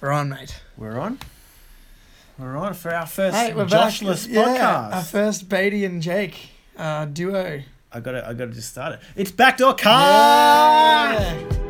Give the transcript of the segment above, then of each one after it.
We're on, mate. We're on. We're on for our first Hey, Joshless. Yeah, podcast. our first Beatty and Jake uh, duo. I got to I got to just start it. It's backdoor car. Yeah.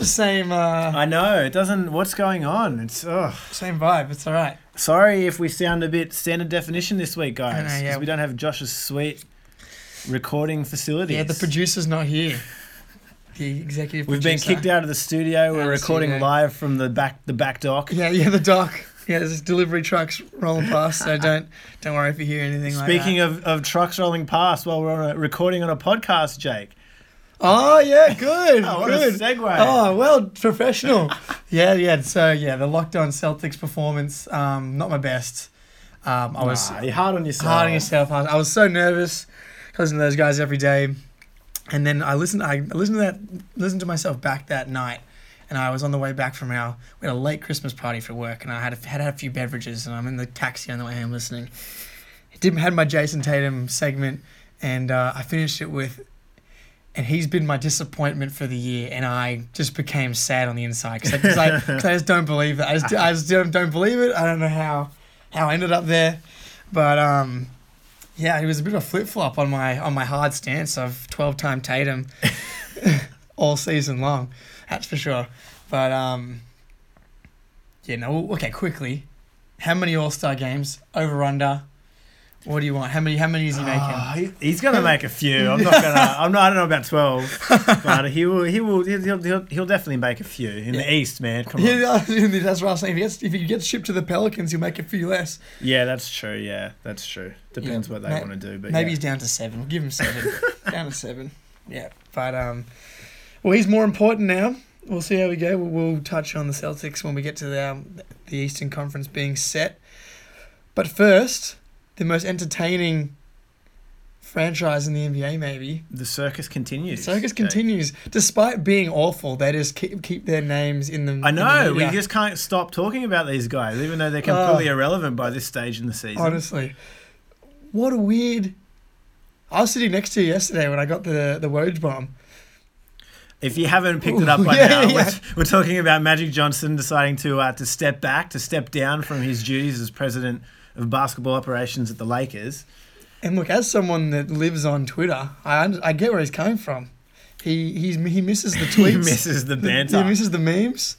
The same uh, I know it doesn't. What's going on? It's ugh. same vibe? It's all right. Sorry if we sound a bit standard definition this week, guys. Know, yeah. we don't have Josh's sweet recording facilities. Yeah, the producer's not here. The executive. We've been kicked out of the studio. We're of the recording studio. live from the back the back dock. Yeah, yeah, the dock. Yeah, there's delivery trucks rolling past, so don't don't worry if you hear anything like that. Speaking of, of trucks rolling past while we're on a, recording on a podcast, Jake. Oh yeah, good. Oh, what a good. segue. Oh well, professional. yeah, yeah. So yeah, the Locked On Celtics performance, um, not my best. Um, I was Nah, you're hard on yourself. hard on yourself. I was, so nervous. Listening to those guys every day, and then I listened. I listened to that. Listened to myself back that night, and I was on the way back from our. We had a late Christmas party for work, and I had a, had had a few beverages, and I'm in the taxi on the way home listening. It did had my Jayson Tatum segment, and uh, I finished it with. And he's been my disappointment for the year, and I just became sad on the inside because I, I, I just don't believe it. I just, I just don't, don't believe it. I don't know how how I ended up there, but um, yeah, it was a bit of a flip flop on my on my hard stance of twelve time Tatum all season long. That's for sure. But um, yeah, no. Okay, quickly, how many All Star games over under? What do you want? How many? How many is he making? Oh, he, he's gonna make a few. I'm not gonna. I'm not. I don't know about twelve, but he will. He will. He'll. He'll, he'll definitely make a few in the East, man. Come on. Yeah, that's what I was saying. If he, gets, if he gets shipped to the Pelicans, he'll make a few less. Yeah, that's true. Yeah, that's true. Depends Yeah, what they want to do, but Maybe yeah. he's down to seven. We'll give him seven. down to seven. Yeah, but um, well, he's more important now. We'll see how we go. We'll, we'll touch on the Celtics when we get to the um, the Eastern Conference being set. But first, the most entertaining franchise in the NBA, maybe. the circus continues. The Circus continues, despite being awful. They just keep keep their names in the. I in the know. We just can't stop talking about these guys, even though they're completely Oh. irrelevant by this stage in the season. Honestly, what a weird. I was sitting next to you yesterday when I got the the Woj bomb. If you haven't picked it up by Yeah, now, yeah. We're, we're talking about Magic Johnson deciding to uh, to step back, to step down from his duties as president of basketball operations at the Lakers. And look, as someone that lives on Twitter, I I get where he's coming from. He he's, he misses the tweets. He misses the banter. He misses the memes.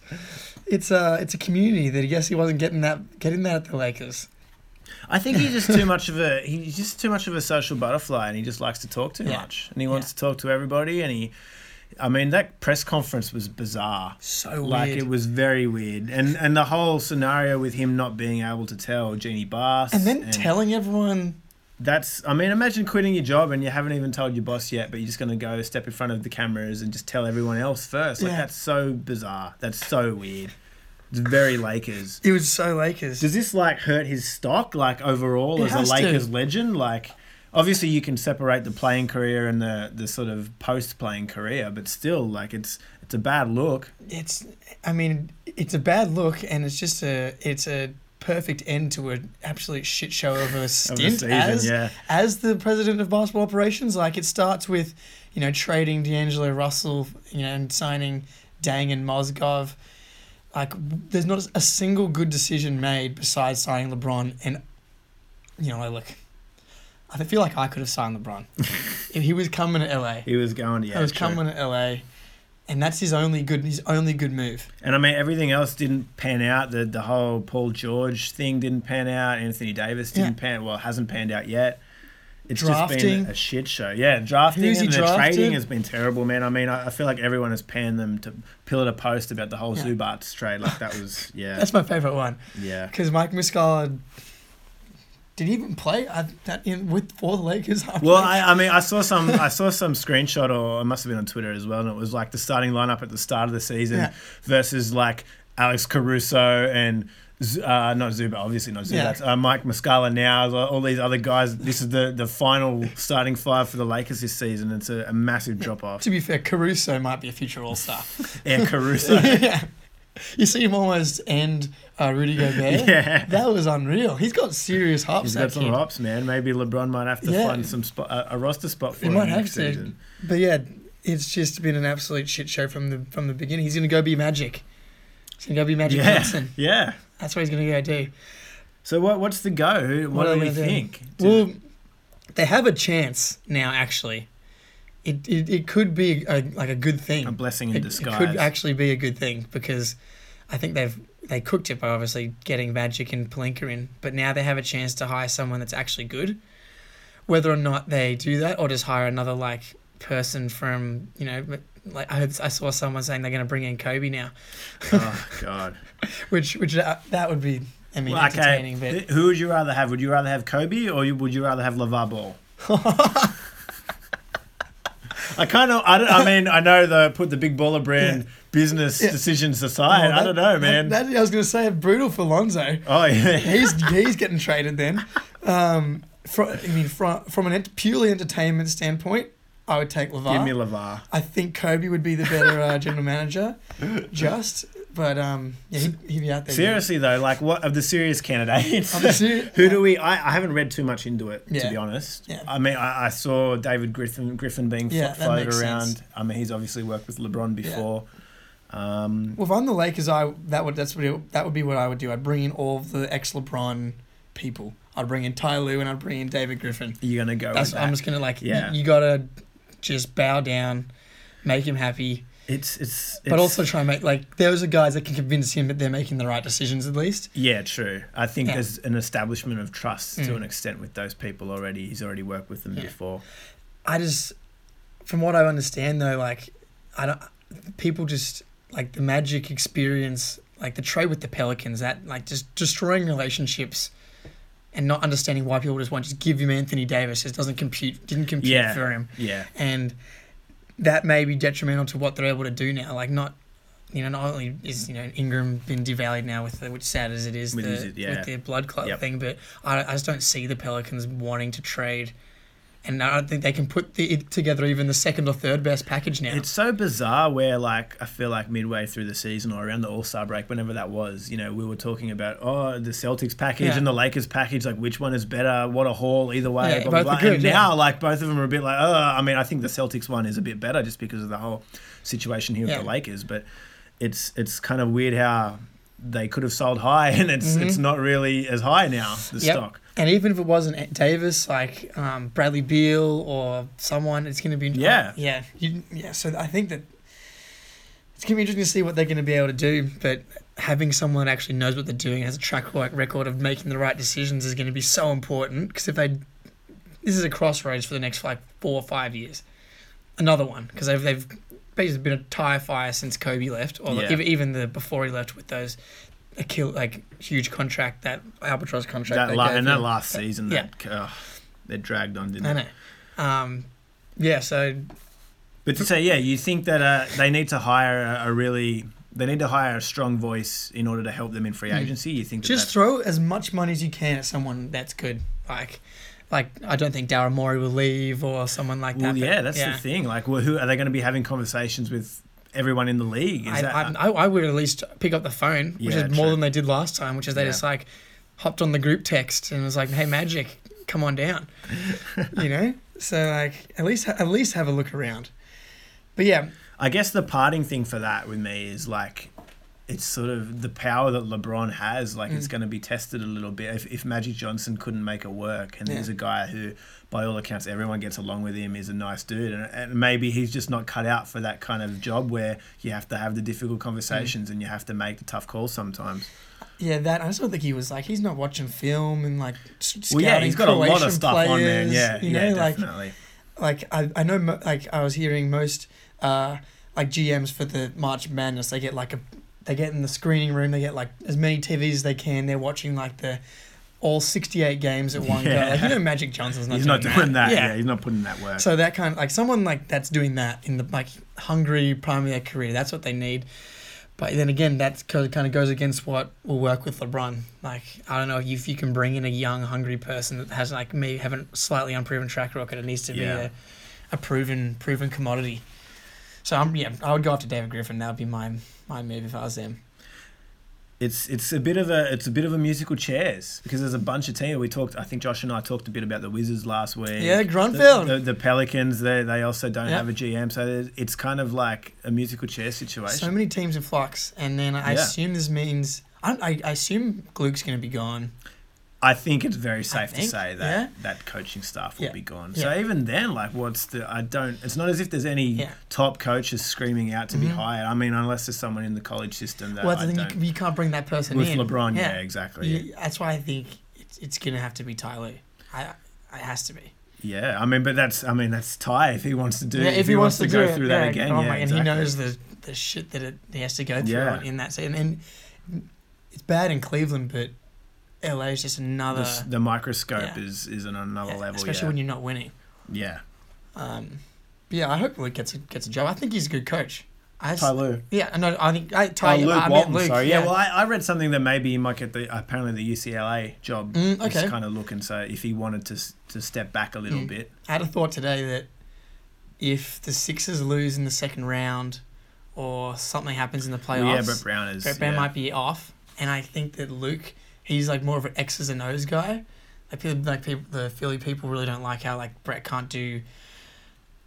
It's a it's a community that I guess he wasn't getting that getting that at the Lakers. I think he's just too much of a he's just too much of a social butterfly, and he just likes to talk too Yeah. much, and he wants Yeah. to talk to everybody, and he. I mean, that press conference was bizarre. So Like weird. it was very weird, and and the whole scenario with him not being able to tell Jeanie Buss, and then telling everyone That's, I mean, imagine quitting your job and you haven't even told your boss yet, but you're just going to go step in front of the cameras and just tell everyone else first. Like, Yeah. that's so bizarre. That's so weird. It's very Lakers. it was so Lakers. Does this, like, hurt his stock, like, overall It as a to. Lakers legend? Like, obviously you can separate the playing career and the, the sort of post playing career, but still, like, it's it's a bad look. it's I mean it's a bad look and it's just a it's a perfect end to an absolute shit show of a stint season, as yeah. as the president of basketball operations. Like it starts with you know trading D'Angelo Russell, you know, and signing Deng and Mozgov. Like there's not a single good decision made besides signing LeBron. And you know, look, I feel like I could have signed LeBron if he was coming to LA. He was going to, yeah. he was true. coming to LA, and that's his only good his only good move. And I mean, everything else didn't pan out. The the whole Paul George thing didn't pan out. Anthony Davis didn't Yeah. pan. Well, hasn't panned out yet. It's just been a shit show. Yeah, drafting Who's and the drafted? trading has been terrible, man. I mean, I, I feel like everyone has panned them to pillar to post about the whole Yeah. Zubac trade. Like that was, yeah, That's my favorite one yeah. because Mike Muscala did he even play uh, that in with for the Lakers? Well, I, I mean, I saw some, I saw some screenshot, or it must have been on Twitter as well, and it was like the starting lineup at the start of the season Yeah. versus like Alex Caruso and uh, not Zuba, obviously not Zubac. Yeah. Uh, Mike Muscala now, all these other guys. This is the, the final starting five for the Lakers this season. It's a, a massive drop off. To be fair, Caruso might be a future All Star. Yeah, Caruso. yeah. You see him almost end uh, Rudy Gobert. Yeah. That was unreal. He's got serious hops. He's got some kid. hops, man. Maybe LeBron might have to Yeah. find some spot, a, a roster spot for He him might have to. season. But yeah, it's just been an absolute shit show from the from the beginning. He's gonna go be Magic. He's gonna go be Magic Yeah, Johnson. yeah. That's what he's gonna go do. So what? What's the go? Who- What, do we gonna do? think? Well, they have a chance now. Actually, it it, it could be a, like a good thing. a blessing in it, disguise. It could actually be a good thing because I think they've they cooked it by obviously getting Magic and Pelinka in, but now they have a chance to hire someone that's actually good. Whether or not they do that, or just hire another like person from you know, like I heard, I saw someone saying they're going to bring in Kobe now, oh God. which which uh, that would be I mean Well, entertaining, okay. but Who would you rather have? Would you rather have Kobe or you- would you rather have LaVar Ball? I kind of, I, I mean, I know the put the big baller brand business Yeah. decisions aside. Well, I don't know, man. That, that- I was going to say brutal for Lonzo. oh yeah, he's he's getting traded then. Um, fro- I mean, from from an ent- purely entertainment standpoint, I would take LaVar. give me LaVar. I think Kobe would be the better uh, general manager, just. But um, yeah, he'd, he'd be out there. Seriously though, like what of the serious candidates? The seri- Who do we? I, I haven't read too much into it to be honest. Yeah. I mean, I, I saw David Griffin Griffin being Yeah, that floated around. sense. I mean, he's obviously worked with LeBron before. Um, Well, if I'm the Lakers, I that would that's what it, that would be what I would do. I'd bring in all of the ex LeBron people. I'd bring in Ty Lue and I'd bring in David Griffin. you're gonna go. That's with that. I'm just gonna like Yeah. you, you gotta just bow down, make him happy, It's it's. but also try and make like those are guys that can convince him that they're making the right decisions at least. Yeah, true. I think Yeah. there's an establishment of trust to Mm. an extent with those people already. He's already worked with them Yeah. before. I just, from what I understand though, like, I don't, people just like the Magic experience, like the trade with the Pelicans, that like just destroying relationships, and not understanding why people just want to just give him Anthony Davis. Just doesn't compute, didn't compute Yeah. for him, Yeah. and that may be detrimental to what they're able to do now. Like not. You know, not only is you know Ingram been devalued now with the, which sad as it is With the, his- yeah. with the blood clot Yep. thing, but I, I just don't see the Pelicans wanting to trade and I don't think they can put the, it together even the second or third best package now. It's so bizarre where like I feel like midway through the season or around the All Star break, whenever that was, you know, we were talking about oh the Celtics package Yeah. and the Lakers package, like which one is better? What a haul either way. Yeah, blah, blah, both blah. good, and yeah. now like both of them are a bit like oh I mean I think the Celtics one is a bit better just because of the whole situation here with the Lakers, but it's it's kind of weird how they could have sold high and it's it's not really as high now the Mm-hmm. Yep. stock. And even if it wasn't Davis, like um, Bradley Beal or someone, it's going to be Yeah. yeah, you, yeah. So I think that it's going to be interesting to see what they're going to be able to do. But having someone that actually knows what they're doing, has a track like, record of making the right decisions, is going to be so important. Because if they, this is a crossroads for the next like four or five years. Another one because they've they've basically been a tire fire since Kobe left, or Yeah. even, even the before he left with those. A kill like huge contract that albatross contract That they la- gave and that him. last season, yeah. that, they dragged on, didn't I they? know. Um, yeah, so But to say, yeah, you think that uh, they need to hire a, a really, they need to hire a strong voice in order to help them in free agency. You think that Hmm. just throw as much money as you can at someone that's good. Like, like I don't think Daryl Morey will leave or someone like well, that. but yeah, that's the thing. Like, well, who are they going to be having conversations with? Everyone in the league is I, that? I, I would at least pick up the phone, which Yeah, is more true. than they did last time. Which is they Yeah. just like hopped on the group text and was like, "Hey, Magic, come on down," you know. So like, at least at least have a look around. But yeah, I guess the parting thing for that with me is like, it's sort of the power that LeBron has. Like, Mm. it's going to be tested a little bit. If, if Magic Johnson couldn't make it work, and Yeah. he's a guy who, by all accounts, everyone gets along with him, is a nice dude, and, and maybe he's just not cut out for that kind of job where you have to have the difficult conversations Mm. and you have to make the tough calls sometimes. Yeah, that I just don't think he was like he's not watching film and like scouting Well, yeah, he's got a lot of stuff on, man. players, Yeah, you know, yeah, like definitely. like I, I know mo- like I was hearing most uh like GMs for the March Madness they get like a they get in the screening room they get like as many TVs as they can they're watching like the all 68 games at one Yeah. go like you know Magic Johnson's not he's doing not doing that. yeah. Yeah. he's not putting that work. So that kind of like someone like that's doing that in the like hungry prime of their career. That's what they need. But then again, that kind of goes against what will work with LeBron. Like I don't know if you can bring in a young, hungry person that has like me have a slightly unproven track record. It needs to be a, a proven proven commodity. So I'm yeah, I would go after David Griffin. That would be my my move if I was them. It's it's a bit of a it's a bit of a musical chairs because there's a bunch of teams. We talked. I think Josh and I talked a bit about the Wizards last week. Yeah, Grunfeld. The, the, the Pelicans. They they also don't Yeah. have a GM, so it's kind of like a musical chair situation. So many teams in flux, and then I Yeah. assume this means I, I, I assume Gluke's going to be gone. I think it's very safe to say that yeah. that coaching staff will Yeah, be gone. yeah. So even then, like, what's the? I don't. It's not as if there's any top coaches screaming out to be Mhm. hired. I mean, unless there's someone in the college system that Well, I think you, you can't bring that person in. with in LeBron, yeah, exactly. You- that's why I think it's, it's going to have to be Ty Lue. I, it has to be. Yeah, I mean, but that's I mean that's Ty if he wants to do. yeah, if, he, wants, to, go it, through that again, oh yeah, my- and he knows the the shit that it, he has to go through in that. And, and it's bad in Cleveland, but LA is just another. s- the microscope Yeah. is is on another yeah, level. especially yeah. when you're not winning. yeah, Um, yeah, I hope Luke gets a, gets a job. I think he's a good coach. I Ty Lue. Yeah, no, I think I, Oh, Ty, Luke I Walton. Luke, sorry. Yeah. Well, I, I read something that maybe he might get the apparently the UCLA job. Mm, okay. Kind of looking. So if he wanted to to step back a little Mm. bit, I had a thought today that if the Sixers lose in the second round or something happens in the playoffs, yeah, Brett Brown is. Brett Brown yeah. might be off. And I think that Luke, he's like more of an X's and O's guy. Like people, like people, the Philly people really don't like how like Brett can't do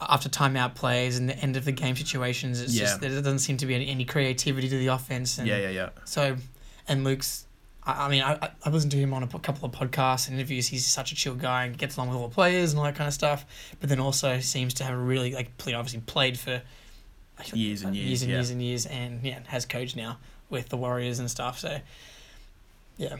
after timeout plays and the end of the game situations. It's Yeah. just there doesn't seem to be any, any creativity to the offense. And Yeah, yeah, yeah. So, and Luke's, I, I mean, I, I- listened to him on a couple of podcasts and interviews. He's such a chill guy and gets along with all the players and all that kind of stuff. But then also seems to have a really, like, play, obviously played for Years and uh, years, years and yeah. years and years, and yeah, has coached now with the Warriors and stuff. So, yeah.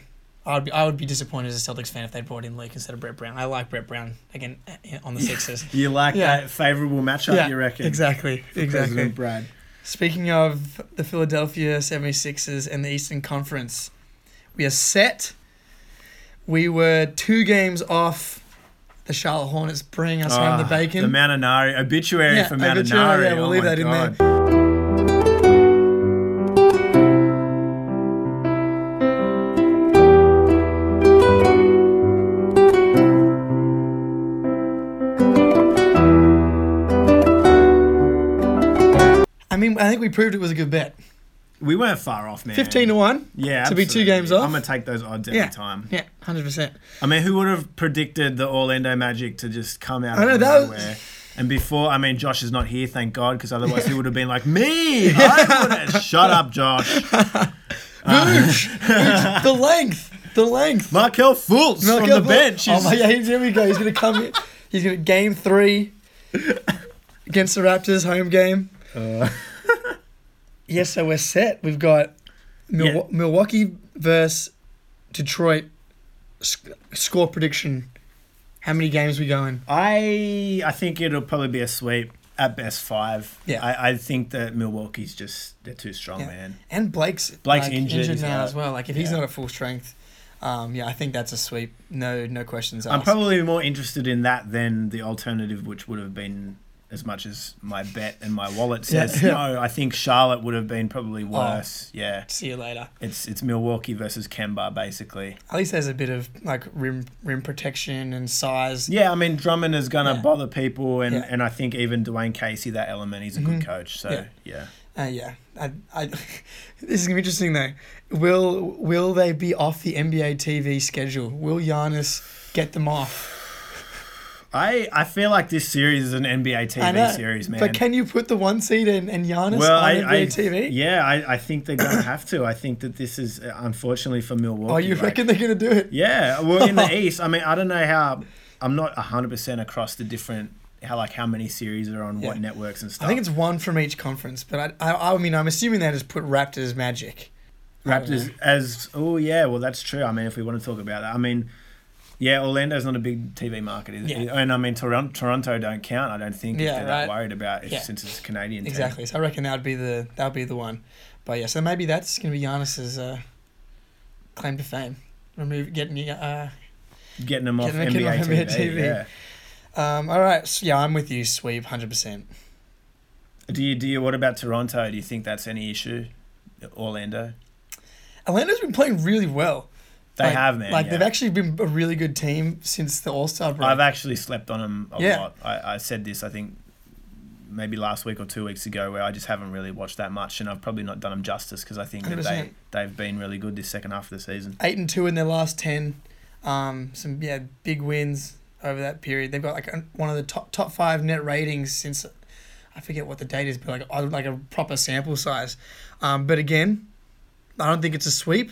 I would be I would be disappointed as a Celtics fan if they brought in Luke instead of Brett Brown. I like Brett Brown again eh, on the Sixers. You like Yeah. that favorable matchup? you reckon? exactly, exactly. President Brad. Speaking of the Philadelphia 76ers and the Eastern Conference, we are set. We were two games off the Charlotte Hornets bringing us home the Oh, bacon. The Mananari obituary Yeah, for obituary, Mananari. yeah, we'll oh leave that in there. Mean, I think we proved it was a good bet. We weren't far off, man. 15 to 1. Yeah, to be two games off. I'm gonna take those odds every Yeah. time. Yeah, 100%. I mean, who would have predicted the Orlando Magic to just come out I of know, that was- nowhere? And before, I mean, Josh is not here, thank God, because otherwise he would have been like, me! I would. Shut up, Josh. Vooch! The length! The length! Markelle Fultz from Markelle the Fultz. bench. Oh my god, here we go. He's gonna come in. He's gonna game three against the Raptors home game. Uh, Yes, so we're set. We've got Mil- Yeah. Milwaukee versus Detroit. Sc- score prediction. How many games we going? I I think it'll probably be a sweep at best five. Yeah. I, I think that Milwaukee's just they're too strong, Yeah. man. And Blake's Blake's like, injured as now well. as well. Like if he's not at full strength, um, yeah, I think that's a sweep. No, no questions asked. I'm probably more interested in that than the alternative, which would have been as much as my bet and my wallet says. yeah. No, I think Charlotte would have been probably worse. Yeah, See you later. it's it's Milwaukee versus Kemba basically. At least there's a bit of like rim rim protection and size. Yeah, I mean Drummond is gonna Yeah. bother people, and, Yeah. and I think even Dwane Casey that element. He's a good Mhm. coach. So Yeah. yeah. Uh, yeah, I, I, this is gonna be interesting though. Will will they be off the NBA TV schedule? Will Giannis get them off? I, I feel like this series is an NBA TV series, man. But can you put the one seed and, and Giannis well, on I, NBA I TV? yeah, I, I think they're gonna have to. I think that this is uh, unfortunately for Milwaukee. Oh, you like- reckon they're gonna do it? Yeah, well, in the East, I mean, I don't know how. I'm not hundred percent across the different how like how many series are on what networks and stuff. I think it's one from each conference, but I, I, I mean, I'm assuming they just put Raptors Magic. Raptors as oh yeah, well that's true. I mean, if we want to talk about that, I mean, yeah, Orlando's not a big TV market, is Yeah. and I mean Toronto, Toronto don't count. I don't think if Yeah, they're right. that worried about it Yeah. since it's a Canadian. team. Exactly. So I reckon that would be the that would be the one. But yeah, so maybe that's gonna be Giannis's uh, claim to fame. Remove getting uh, getting them off Getting NBA, off TV. TV. Yeah. um. All right. So yeah, I'm with you. Sweep, hundred percent. Do you do you? What about Toronto? Do you think that's any issue? Orlando. Orlando's been playing really well. They Like- have, man. Like yeah. they've actually been a really good team since the All Star break. I've actually slept on them a Yeah. lot. I, I said this, I think, maybe last week or two weeks ago, where I just haven't really watched that much, and I've probably not done them justice because I think that they 100%. they've been really good this second half of the season. Eight and two in their last ten. Um, some yeah big wins over that period. They've got like one of the top top five net ratings since I forget what the date is, but like like a proper sample size. Um, but again, I don't think it's a sweep.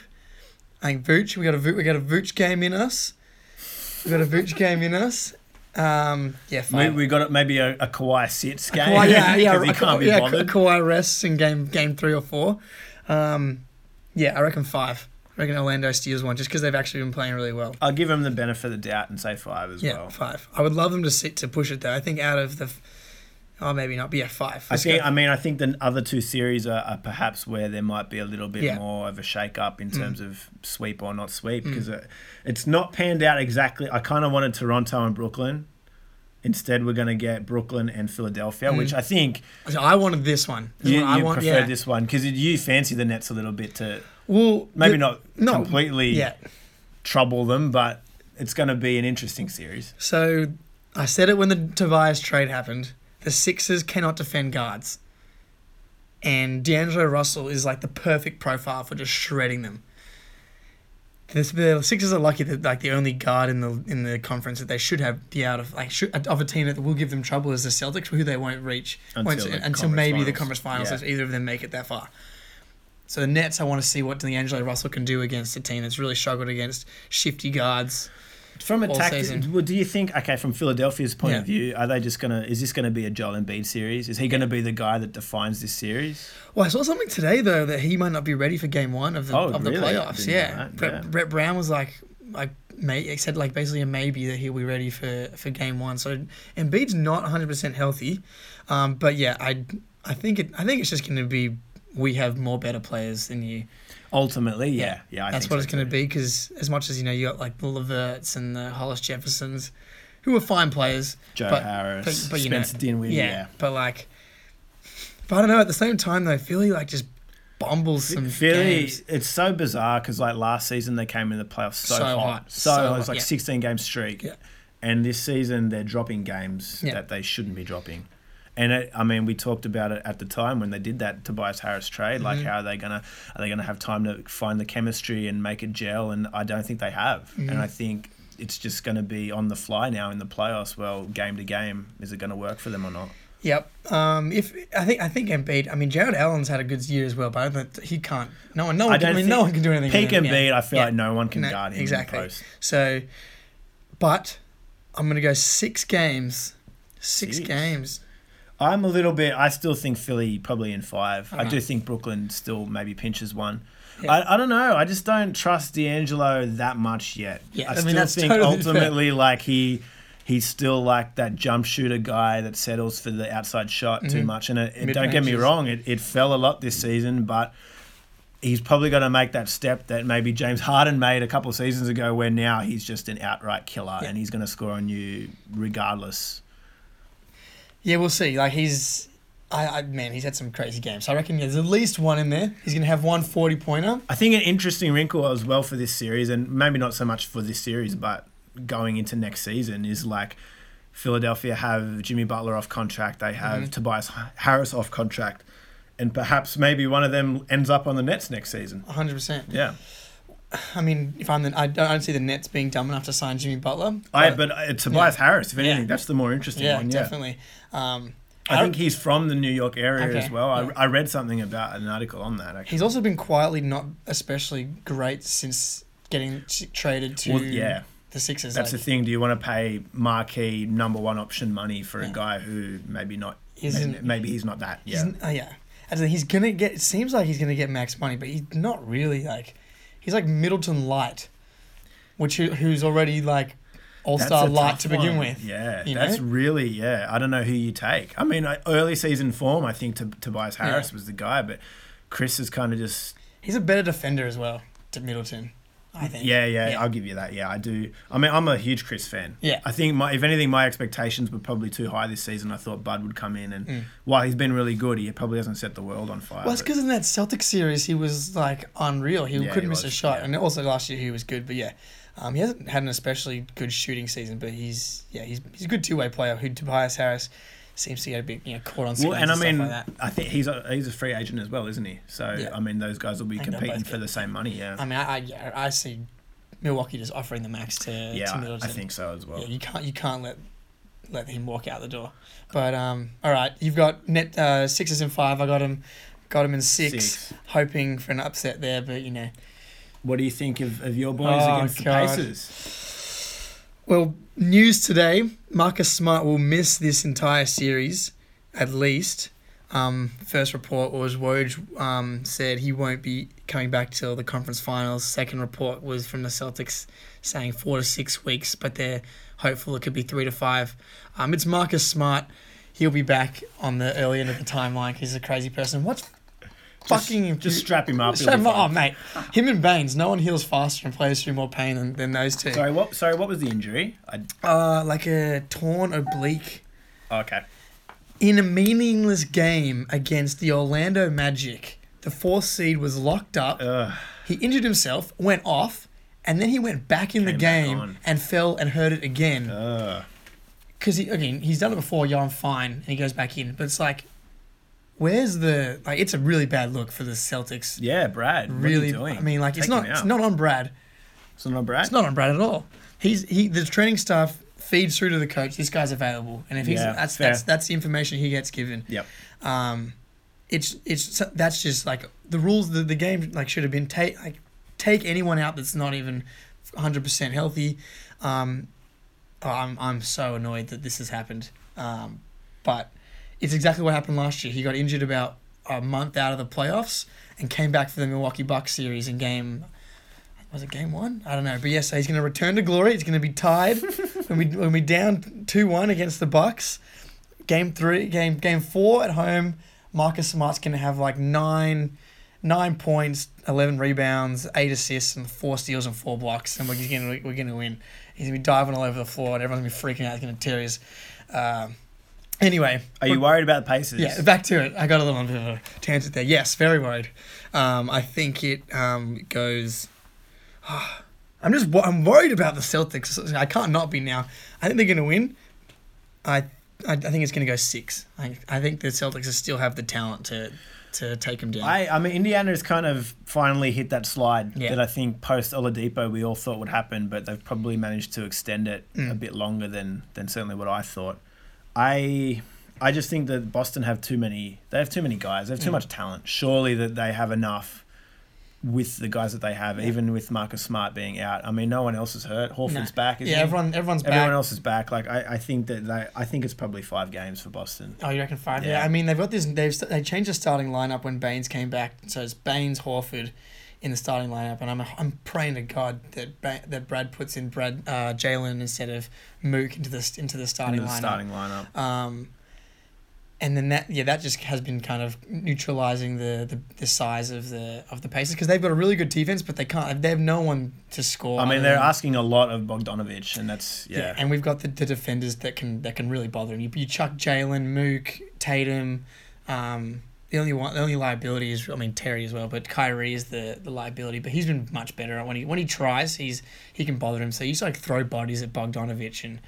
I think Vooch, we got a Vooch, we got a Vooch game in us. We got a Vooch game in us. Um, yeah, We, fine. we got maybe a, a Kawhi sits game. Kawhi, yeah, yeah, 'cause he Ka- can't be yeah, bothered. Kawhi rests in game game three or four. Um, yeah, I reckon five. I reckon Orlando steals one just because they've actually been playing really well. I'll give him the benefit of the doubt and say five as well. Yeah, five. I would love them to sit to push it though. I think out of the, f- oh maybe not, but yeah, five. I think. go. I mean, I think the other two series are, are perhaps where there might be a little bit Yeah. Mm. more of a shake up in terms of sweep or not sweep because it, it's not panned out exactly. I kind of wanted Toronto and Brooklyn. Instead, we're going to get Brooklyn and Philadelphia, which I think So I wanted this one. This you, one I you want. prefer yeah. this one because you fancy the Nets a little bit to Well, maybe the- not no, completely Yeah. trouble them, but it's going to be an interesting series. So I said it when the Tobias trade happened. The Sixers cannot defend guards. And D'Angelo Russell is like the perfect profile for just shredding them. This, the Sixers are lucky that like the only guard in the in the conference that they should have be out of like should, of a team that will give them trouble is the Celtics, who they won't reach Until won't- the until maybe the conference finals Yeah. if either of them make it that far. So the Nets, I want to see what D'Angelo Russell can do against a team that's really struggled against shifty guards. From a all tactic, well, do you think? Okay, from Philadelphia's point of view, are they just gonna? Is this gonna be a Joel Embiid series? Is he gonna be the guy that defines this series? Well, I saw something today though that he might not be ready for game one of the Oh, of the really? I playoffs. Yeah. that, Brett, yeah. Brett Brown was like like may said like basically a maybe that he'll be ready for for game one. So Embiid's not 100 percent healthy, um, but yeah, I I think it I think it's just going to be we have more better players than you. Ultimately, yeah, yeah. I That's what so it's going to be because as much as you know you got like the Leverts and the Hollis Jeffersons, who are fine players. Joe but, Harris, but, but, you know, Spencer Dinwiddie. yeah, Yeah, but like, but I don't know. At the same time, though, Philly like just bumbles some Philly, games. it's so bizarre because like last season they came in the playoffs so, So hot, hot, so, so it was like yeah. 16 game streak, Yeah. and this season they're dropping games Yeah. that they shouldn't be dropping. And it, I mean, we talked about it at the time when they did that Tobias Harris trade. Like, Mm-hmm. how are they gonna are they gonna have time to find the chemistry and make it gel? And I don't think they have. Mm-hmm. And I think it's just going to be on the fly now in the playoffs. Well, game to game, is it going to work for them or not? Yep. Um, if I think I think Embiid. I mean, Jarrett Allen's had a good year as well, but I don't, he can't. No one. No one. I Can, I mean, no one can do anything. Peak. Embiid, Yeah. I feel Yeah. like no one can No, guard him exactly. in the post. So, but I'm gonna go six games. Six, Six? games. I'm a little bit. I still think Philly probably in five. I do think Brooklyn still maybe pinches one. Yeah. I, I don't know. I just don't trust D'Angelo that much yet. Yeah, I, I mean, still think totally fair. ultimately like he he's still like that jump shooter guy that settles for the outside shot too much. And it, it- don't get me Mm-hmm. Wrong, it, it fell a lot this season, but he's probably going to make that step that maybe James Harden made a couple of seasons ago, where now he's just an outright killer Yeah. and he's going to score on you regardless. Yeah, we'll see. Like he's, I, I man, he's had some crazy games. So I reckon there's at least one in there. He's gonna have one 40 pointer. I think an interesting wrinkle as well for this series, and maybe not so much for this series, but going into next season is like Philadelphia have Jimmy Butler off contract, they have mm-hmm. Tobias Harris off contract, and perhaps maybe one of them ends up on the Nets next season. 100. percent Yeah, I mean, if I'm the, I don't, I don't see the Nets being dumb enough to sign Jimmy Butler. I but uh, Tobias Harris, if anything, Yeah. that's the more interesting yeah, one. Yeah, definitely. Um, I think he's from the New York area Okay, as well. yeah. I, I read something about an article on that. Actually. he's also been quietly not especially great since getting t- traded to Well, yeah. the Sixers. That's like, the thing. Do you want to pay marquee number one option money for Yeah. a guy who maybe not? Isn't- maybe, maybe he's not that. Yeah. uh, yeah. As he's gonna get. It seems like he's gonna get max money, but he's not really like. He's like Middleton light, which who's already like all star light to begin one. with. Yeah, you that's know? really yeah. I don't know who you take. I mean, early season form, I think to, Tobias Harris Yeah. was the guy, but Khris is kind of just He's a better defender as well to Middleton. I think. Yeah, yeah, Yeah. I'll give you that. Yeah, I do. I mean, I'm a huge Khris fan. Yeah. I think, my, if anything, my expectations were probably too high this season. I thought Bud would come in, and Mm. while he's been really good, he probably hasn't set the world on fire. Well, it's because in that Celtic series he was like unreal. He Yeah, couldn't he miss a shot, yeah. and also last year he was good. But yeah, um, he hasn't had an especially good shooting season. But he's yeah he's he's a good two way player. Who Tobias Harris seems to get a bit you know caught on Well, and I stuff mean, like that. I think he's a he's a free agent as well, isn't he? So Yeah. I mean, those guys will be they'll competing for the same money. Yeah, I mean, I I, yeah, I see Milwaukee just offering the max to yeah, to I, Middleton. I think so as well. Yeah, you can't you can't let let him walk out the door. But um, all right, you've got net uh, sixes and five. I got him, got him in six, Six. hoping for an upset there. But you know, What do you think of, of your boys Oh, against God. the Pacers? well, news today: Marcus Smart will miss this entire series, at least. Um, first report was Woj um, said he won't be coming back till the conference finals. Second report was from the Celtics saying four to six weeks, but they're hopeful it could be three to five. Um, it's Marcus Smart. He'll be back on the early end of the timeline. He's a crazy person. What's fucking Just strap him up. Strap him up. Oh, mate. Him and Baynes, no one heals faster and plays through more pain than, than those two. Sorry, what? Sorry, what was the injury? I, Uh, like a torn oblique oh, okay. in a meaningless game against the Orlando Magic. The fourth seed was locked up. Ugh. He injured himself, went off, and then he went back in the Came back game and fell and hurt it again. Because he again, he's done it before. Yeah, I'm fine, and he goes back in. But it's like, where's the like? It's a really bad look for the Celtics. Yeah, Brad. Really, are you doing? I mean, like it's not. It's not on Brad. It's not on Brad. It's not on Brad at all. He's he the training staff feeds through to the coach. This guy's available, and if he's Yeah, that's fair. that's that's the information he gets given. Yep. Um, it's it's that's just like the rules. The, the game like should have been take like take anyone out that's not even hundred percent healthy. Um, oh, I'm I'm so annoyed that this has happened. Um, but it's exactly what happened last year. He got injured about a month out of the playoffs and came back for the Milwaukee Bucks series in game. Was it game one? I don't know, but yes, so he's going to return to glory. He's going to be tied when we when we down two one against the Bucks. Game three, game game four at home. Marcus Smart's going to have like nine nine points, eleven rebounds, eight assists, and four steals and four blocks, and we're going to we're going to win. He's going to be diving all over the floor, and everyone's going to be freaking out. He's going to tear his. Um, anyway, Are you worried about the Pacers? yeah, back to it. I got a little bit of a tangent there. Yes, very worried. Um, I think it um, goes. I'm just I'm worried about the Celtics. I can't not be now. I think they're going to win. I, I I think it's going to go six. I I think the Celtics still have the talent to to take them down. I, I mean, Indiana has kind of finally hit that slide Yeah. that I think post Oladipo we all thought would happen, but they've probably managed to extend it Mm. a bit longer than than certainly what I thought. I I just think that Boston have too many. They have too many guys. They have too Mm. much talent. Surely that they have enough with the guys that they have, even with Marcus Smart being out. I mean, no one else is hurt. Horford's No. back. Yeah, he? everyone everyone's back. Everyone else is back. Like I, I think that they, I think it's probably five games for Boston. Oh, you reckon five? Yeah. Yeah. I mean, they've got this. They've they changed the starting lineup when Baynes came back, so it's Baynes, Horford, in the starting lineup, and I'm I'm praying to God that ba- that Brad puts in Brad uh, Jaylen instead of Mook into the into the starting Into the lineup. starting lineup. Um, and then that yeah that just has been kind of neutralizing the, the, the size of the of the Pacers because they've got a really good defense, but they can't. They have no one to score. I mean, they're than- asking a lot of Bogdanovich, and that's yeah. yeah, and we've got the, the defenders that can that can really bother him. You, you chuck Jaylen, Mook, Tatum. Um, the only one, the only liability is I mean Terry as well, but Kyrie is the, the liability. But he's been much better when he when he tries. He's he can bother him. So you just like throw bodies at Bogdanovich, and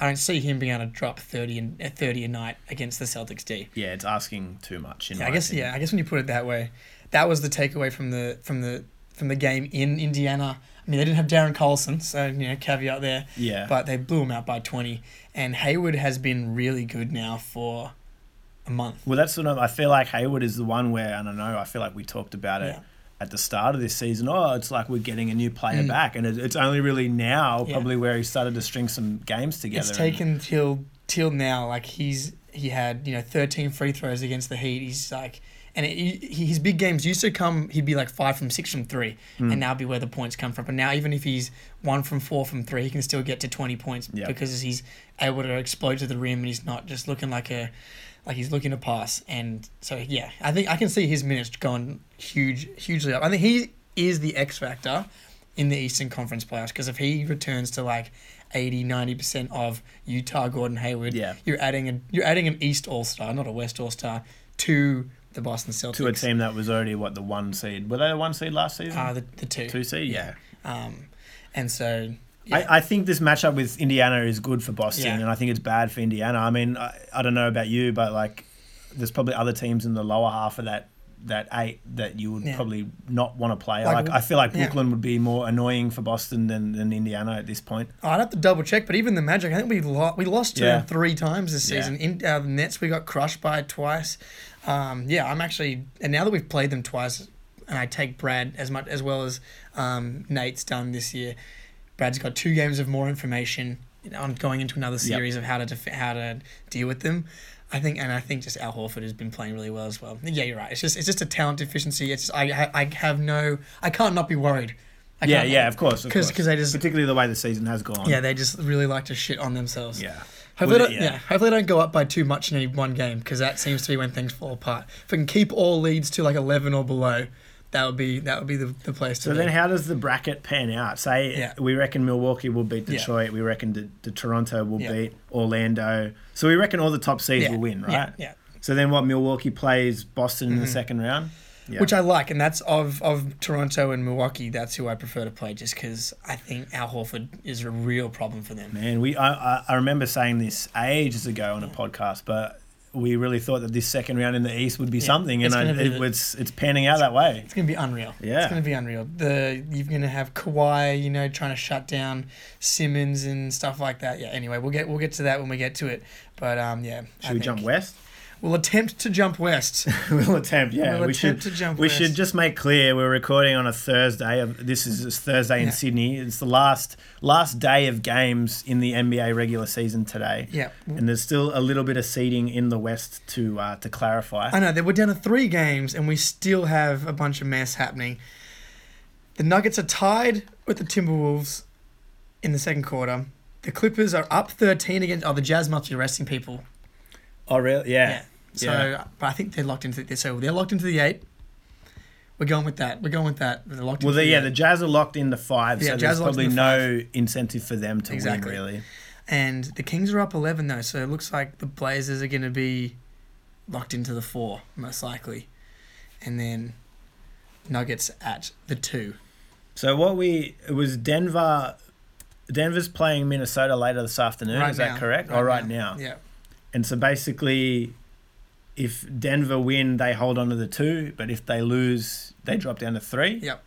I don't see him being able to drop thirty and uh, thirty a night against the Celtics D. yeah, it's asking too much. In Yeah, I guess opinion. yeah, I guess when you put it that way, that was the takeaway from the from the from the game in Indiana. I mean, they didn't have Darren Collison, so you know, caveat there. Yeah. But they blew him out by twenty, and Hayward has been really good now for a month. Well, that's sort of. I feel like Hayward is the one where I don't know. I feel like we talked about it Yeah. at the start of this season. Oh, it's like we're getting a new player back, and it, it's only really now Mm. Yeah. probably where he started to string some games together. It's and- taken till till now. Like he's he had you know thirteen free throws against the Heat. He's like, and it, he, his big games used to come. He'd be like five from six from three, Hmm. and now be where the points come from. But now even if he's one from four from three, he can still get to twenty points Yeah. because he's able to explode to the rim, and he's not just looking like a like he's looking to pass. And so yeah, I think I can see his minutes going huge, hugely up. I think he is the X factor in the Eastern Conference playoffs because if he returns to like 80 90% of Utah Gordon Hayward Yeah. you're adding a you're adding an East All-Star not a West All-Star to the Boston Celtics To a team that was already what the one seed. Were they the one seed last season? uh, the, the two Two seed, yeah. um and so yeah. I, I think this matchup with Indiana is good for Boston, Yeah. and I think it's bad for Indiana. I mean, I, I don't know about you, but like, there's probably other teams in the lower half of that that eight that you would Yeah. probably not want to play. Like, Like, I feel like yeah. Brooklyn would be more annoying for Boston than, than Indiana at this point. I'd have to double check, but even the Magic, I think we lo- we lost to Yeah. them three times this Yeah. season. In uh, the Nets, we got crushed by twice. Um, yeah, I'm actually, and now that we've played them twice, and I take Brad as much as well as um, Nate's done this year. Brad's got two games of more information on going into another series of how to def- how to deal with them. I think, and I think just Al Horford has been playing really well as well. Yeah, you're right. It's just it's just a talent deficiency. It's just, I I have no, I can't not be worried. I Yeah, yeah, of course, Because because they just particularly the way the season has gone. yeah, they just really like to shit on themselves. yeah. Hopefully, Well, don't, yeah. hopefully they don't go up by too much in any one game because that seems to be when things fall apart. If we can keep all leads to like eleven or below, that would be that would be the, the place to So be. then, how does the bracket pan out? Say Yeah. we reckon Milwaukee will beat Yeah. Detroit. We reckon the, the Toronto will Yeah. beat Orlando. So we reckon all the top seeds yeah. will win, right? Yeah, yeah. So then, what Milwaukee plays Boston in the mm-hmm. second round? Yeah. Which I like, and that's of of Toronto and Milwaukee. That's who I prefer to play, just because I think Al Horford is a real problem for them. Man, we I, I, I remember saying this ages ago on a podcast, but we really thought that this second round in the East would be something, and it's I, be it, it's it's panning out that way. It's gonna be unreal. Yeah. it's gonna be unreal. The you're gonna have Kawhi, you know, trying to shut down Simmons and stuff like that. Yeah. Anyway, we'll get we'll get to that when we get to it. But um, yeah. I Should we think jump west? We'll attempt to jump west. we'll attempt. Yeah, We'll we should. to jump we west. should just make clear we're recording on a Thursday. Of this is Thursday in Yeah. Sydney. It's the last last day of games in the NBA regular season today. Yeah. and there's still a little bit of seeding in the West to uh, to clarify. I know that we're down to three games and we still have a bunch of mess happening. The Nuggets are tied with the Timberwolves in the second quarter. The Clippers are up 13 against. Oh, the Jazz must be resting people. Oh, really? Yeah. Yeah. So, Yeah. but I think they're locked into the, so they're locked into the eight. We're going with that. We're going with that. They're locked Well, into the, yeah, eight. the Jazz are locked into five, Yeah, so Jazz there's probably no incentive for them to Exactly. win, really. and the Kings are up 11 though, so it looks like the Blazers are going to be locked into the four most likely, and then Nuggets at the two. So what we it was Denver. Denver's playing Minnesota later this afternoon. Right is that now. correct? oh, right now. Yeah. And so basically, if Denver win, they hold on to the two, but if they lose, they drop down to three. Yep.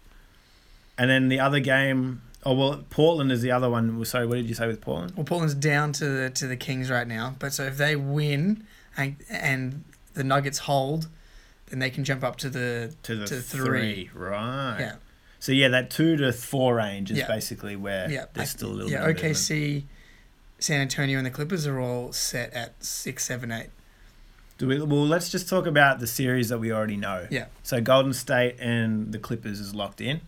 And then the other game, oh well, Portland is the other one. Well, Sorry, what did you say with Portland? Well, Portland's down to the to the Kings right now, but so if they win and and the Nuggets hold, then they can jump up to the To the to three. right? Yeah. So yeah, that two to four range is Yeah. basically where Yeah. there's still a little yeah. bit. OKC, San Antonio, and the Clippers are all set at six, seven, eight. Do we, well, let's just talk about the series that we already know. Yeah. So Golden State and the Clippers is locked in.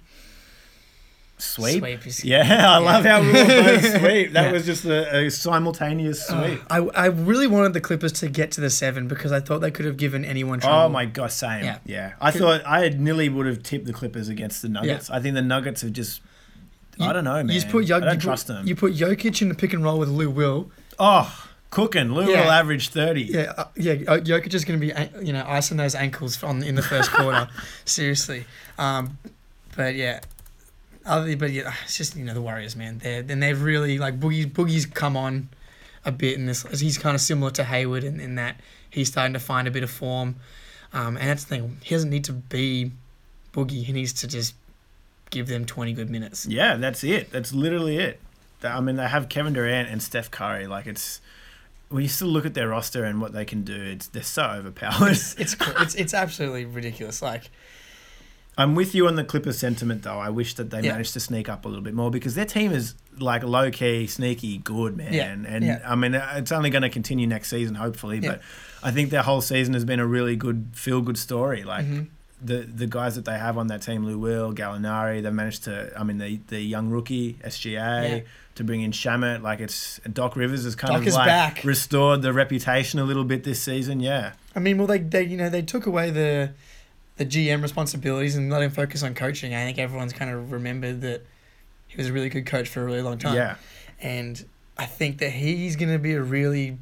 Sweep. Sweep is- Yeah, I love how we both sweep. That Yeah. was just a, a simultaneous uh, sweep. I, I really wanted the Clippers to get to the seven because I thought they could have given anyone trouble. Oh my gosh, same. Yeah. Yeah. I Could- thought I nearly would have tipped the Clippers against the Nuggets. I think the Nuggets have just. I don't know, man. You just put Jok- I don't you put, trust them. You put Jokic in the pick and roll with Lou Will. oh, cooking. Lou Yeah. will average thirty. Yeah, uh, yeah. uh, Jokic is going to be, you know, icing those ankles on in the first quarter. Seriously, um, but yeah, other but yeah, it's just you know the Warriors, man. They and they've really like Boogie Boogie's come on a bit in this. He's kind of similar to Hayward in, in that he's starting to find a bit of form, um, and that's the thing. He doesn't need to be Boogie. He needs to just give them twenty good minutes. Yeah, that's it. That's literally it. I mean, they have Kevin Durant and Steph Curry. Like it's when you still look at their roster and what they can do, it's they're so overpowered. It's cool. it's it's absolutely ridiculous. Like I'm with you on the Clippers sentiment, though. I wish that they Yeah. managed to sneak up a little bit more because their team is like low key, sneaky good, man. Yeah, And yeah. I mean, it's only going to continue next season, hopefully. Yeah. But I think their whole season has been a really good feel good story. Like Mm-hmm. the the guys that they have on that team, Lou Will, Gallinari, they managed to. I mean, the the young rookie SGA. Yeah. To bring in Shamet, like it's Doc Rivers has kind Doc of like back. restored the reputation a little bit this season. Yeah, I mean, well, they, they you know they took away the the GM responsibilities and let him focus on coaching. I think everyone's kind of remembered that He was a really good coach for a really long time. Yeah. And I think that he's going to be a really,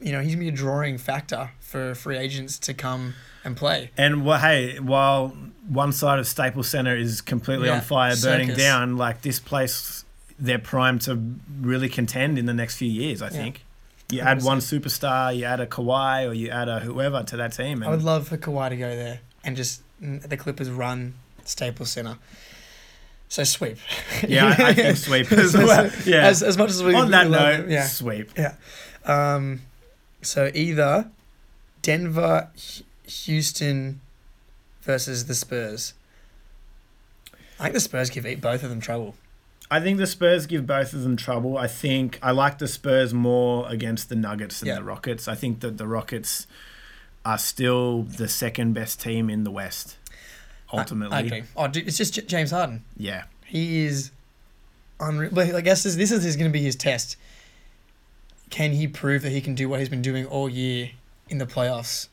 you know, he's going to be a drawing factor for free agents to come and play. And well, hey, while one side of Staples Center is completely Yeah, on fire, burning down, like this place, they're primed to really contend in the next few years. I think. You add one superstar, you add a Kawhi, or you add a whoever to that team, I would love for Kawhi to go there and just the Clippers run Staples Center. So sweep. yeah, I, I think sweep as well. Yeah. As, as much as we on that we note, yeah. sweep. Yeah. Um, so either Denver, Houston versus the Spurs. I think the Spurs give both of them trouble. I think the Spurs give both of them trouble. I think I like the Spurs more against the Nuggets than Yeah. the Rockets. I think that the Rockets are still the second best team in the West. Ultimately, I, I agree. Oh, dude, it's just J- James Harden. yeah. He is unreal. But I guess this, this is going to be his test. Can he prove that he can do what he's been doing all year in the playoffs?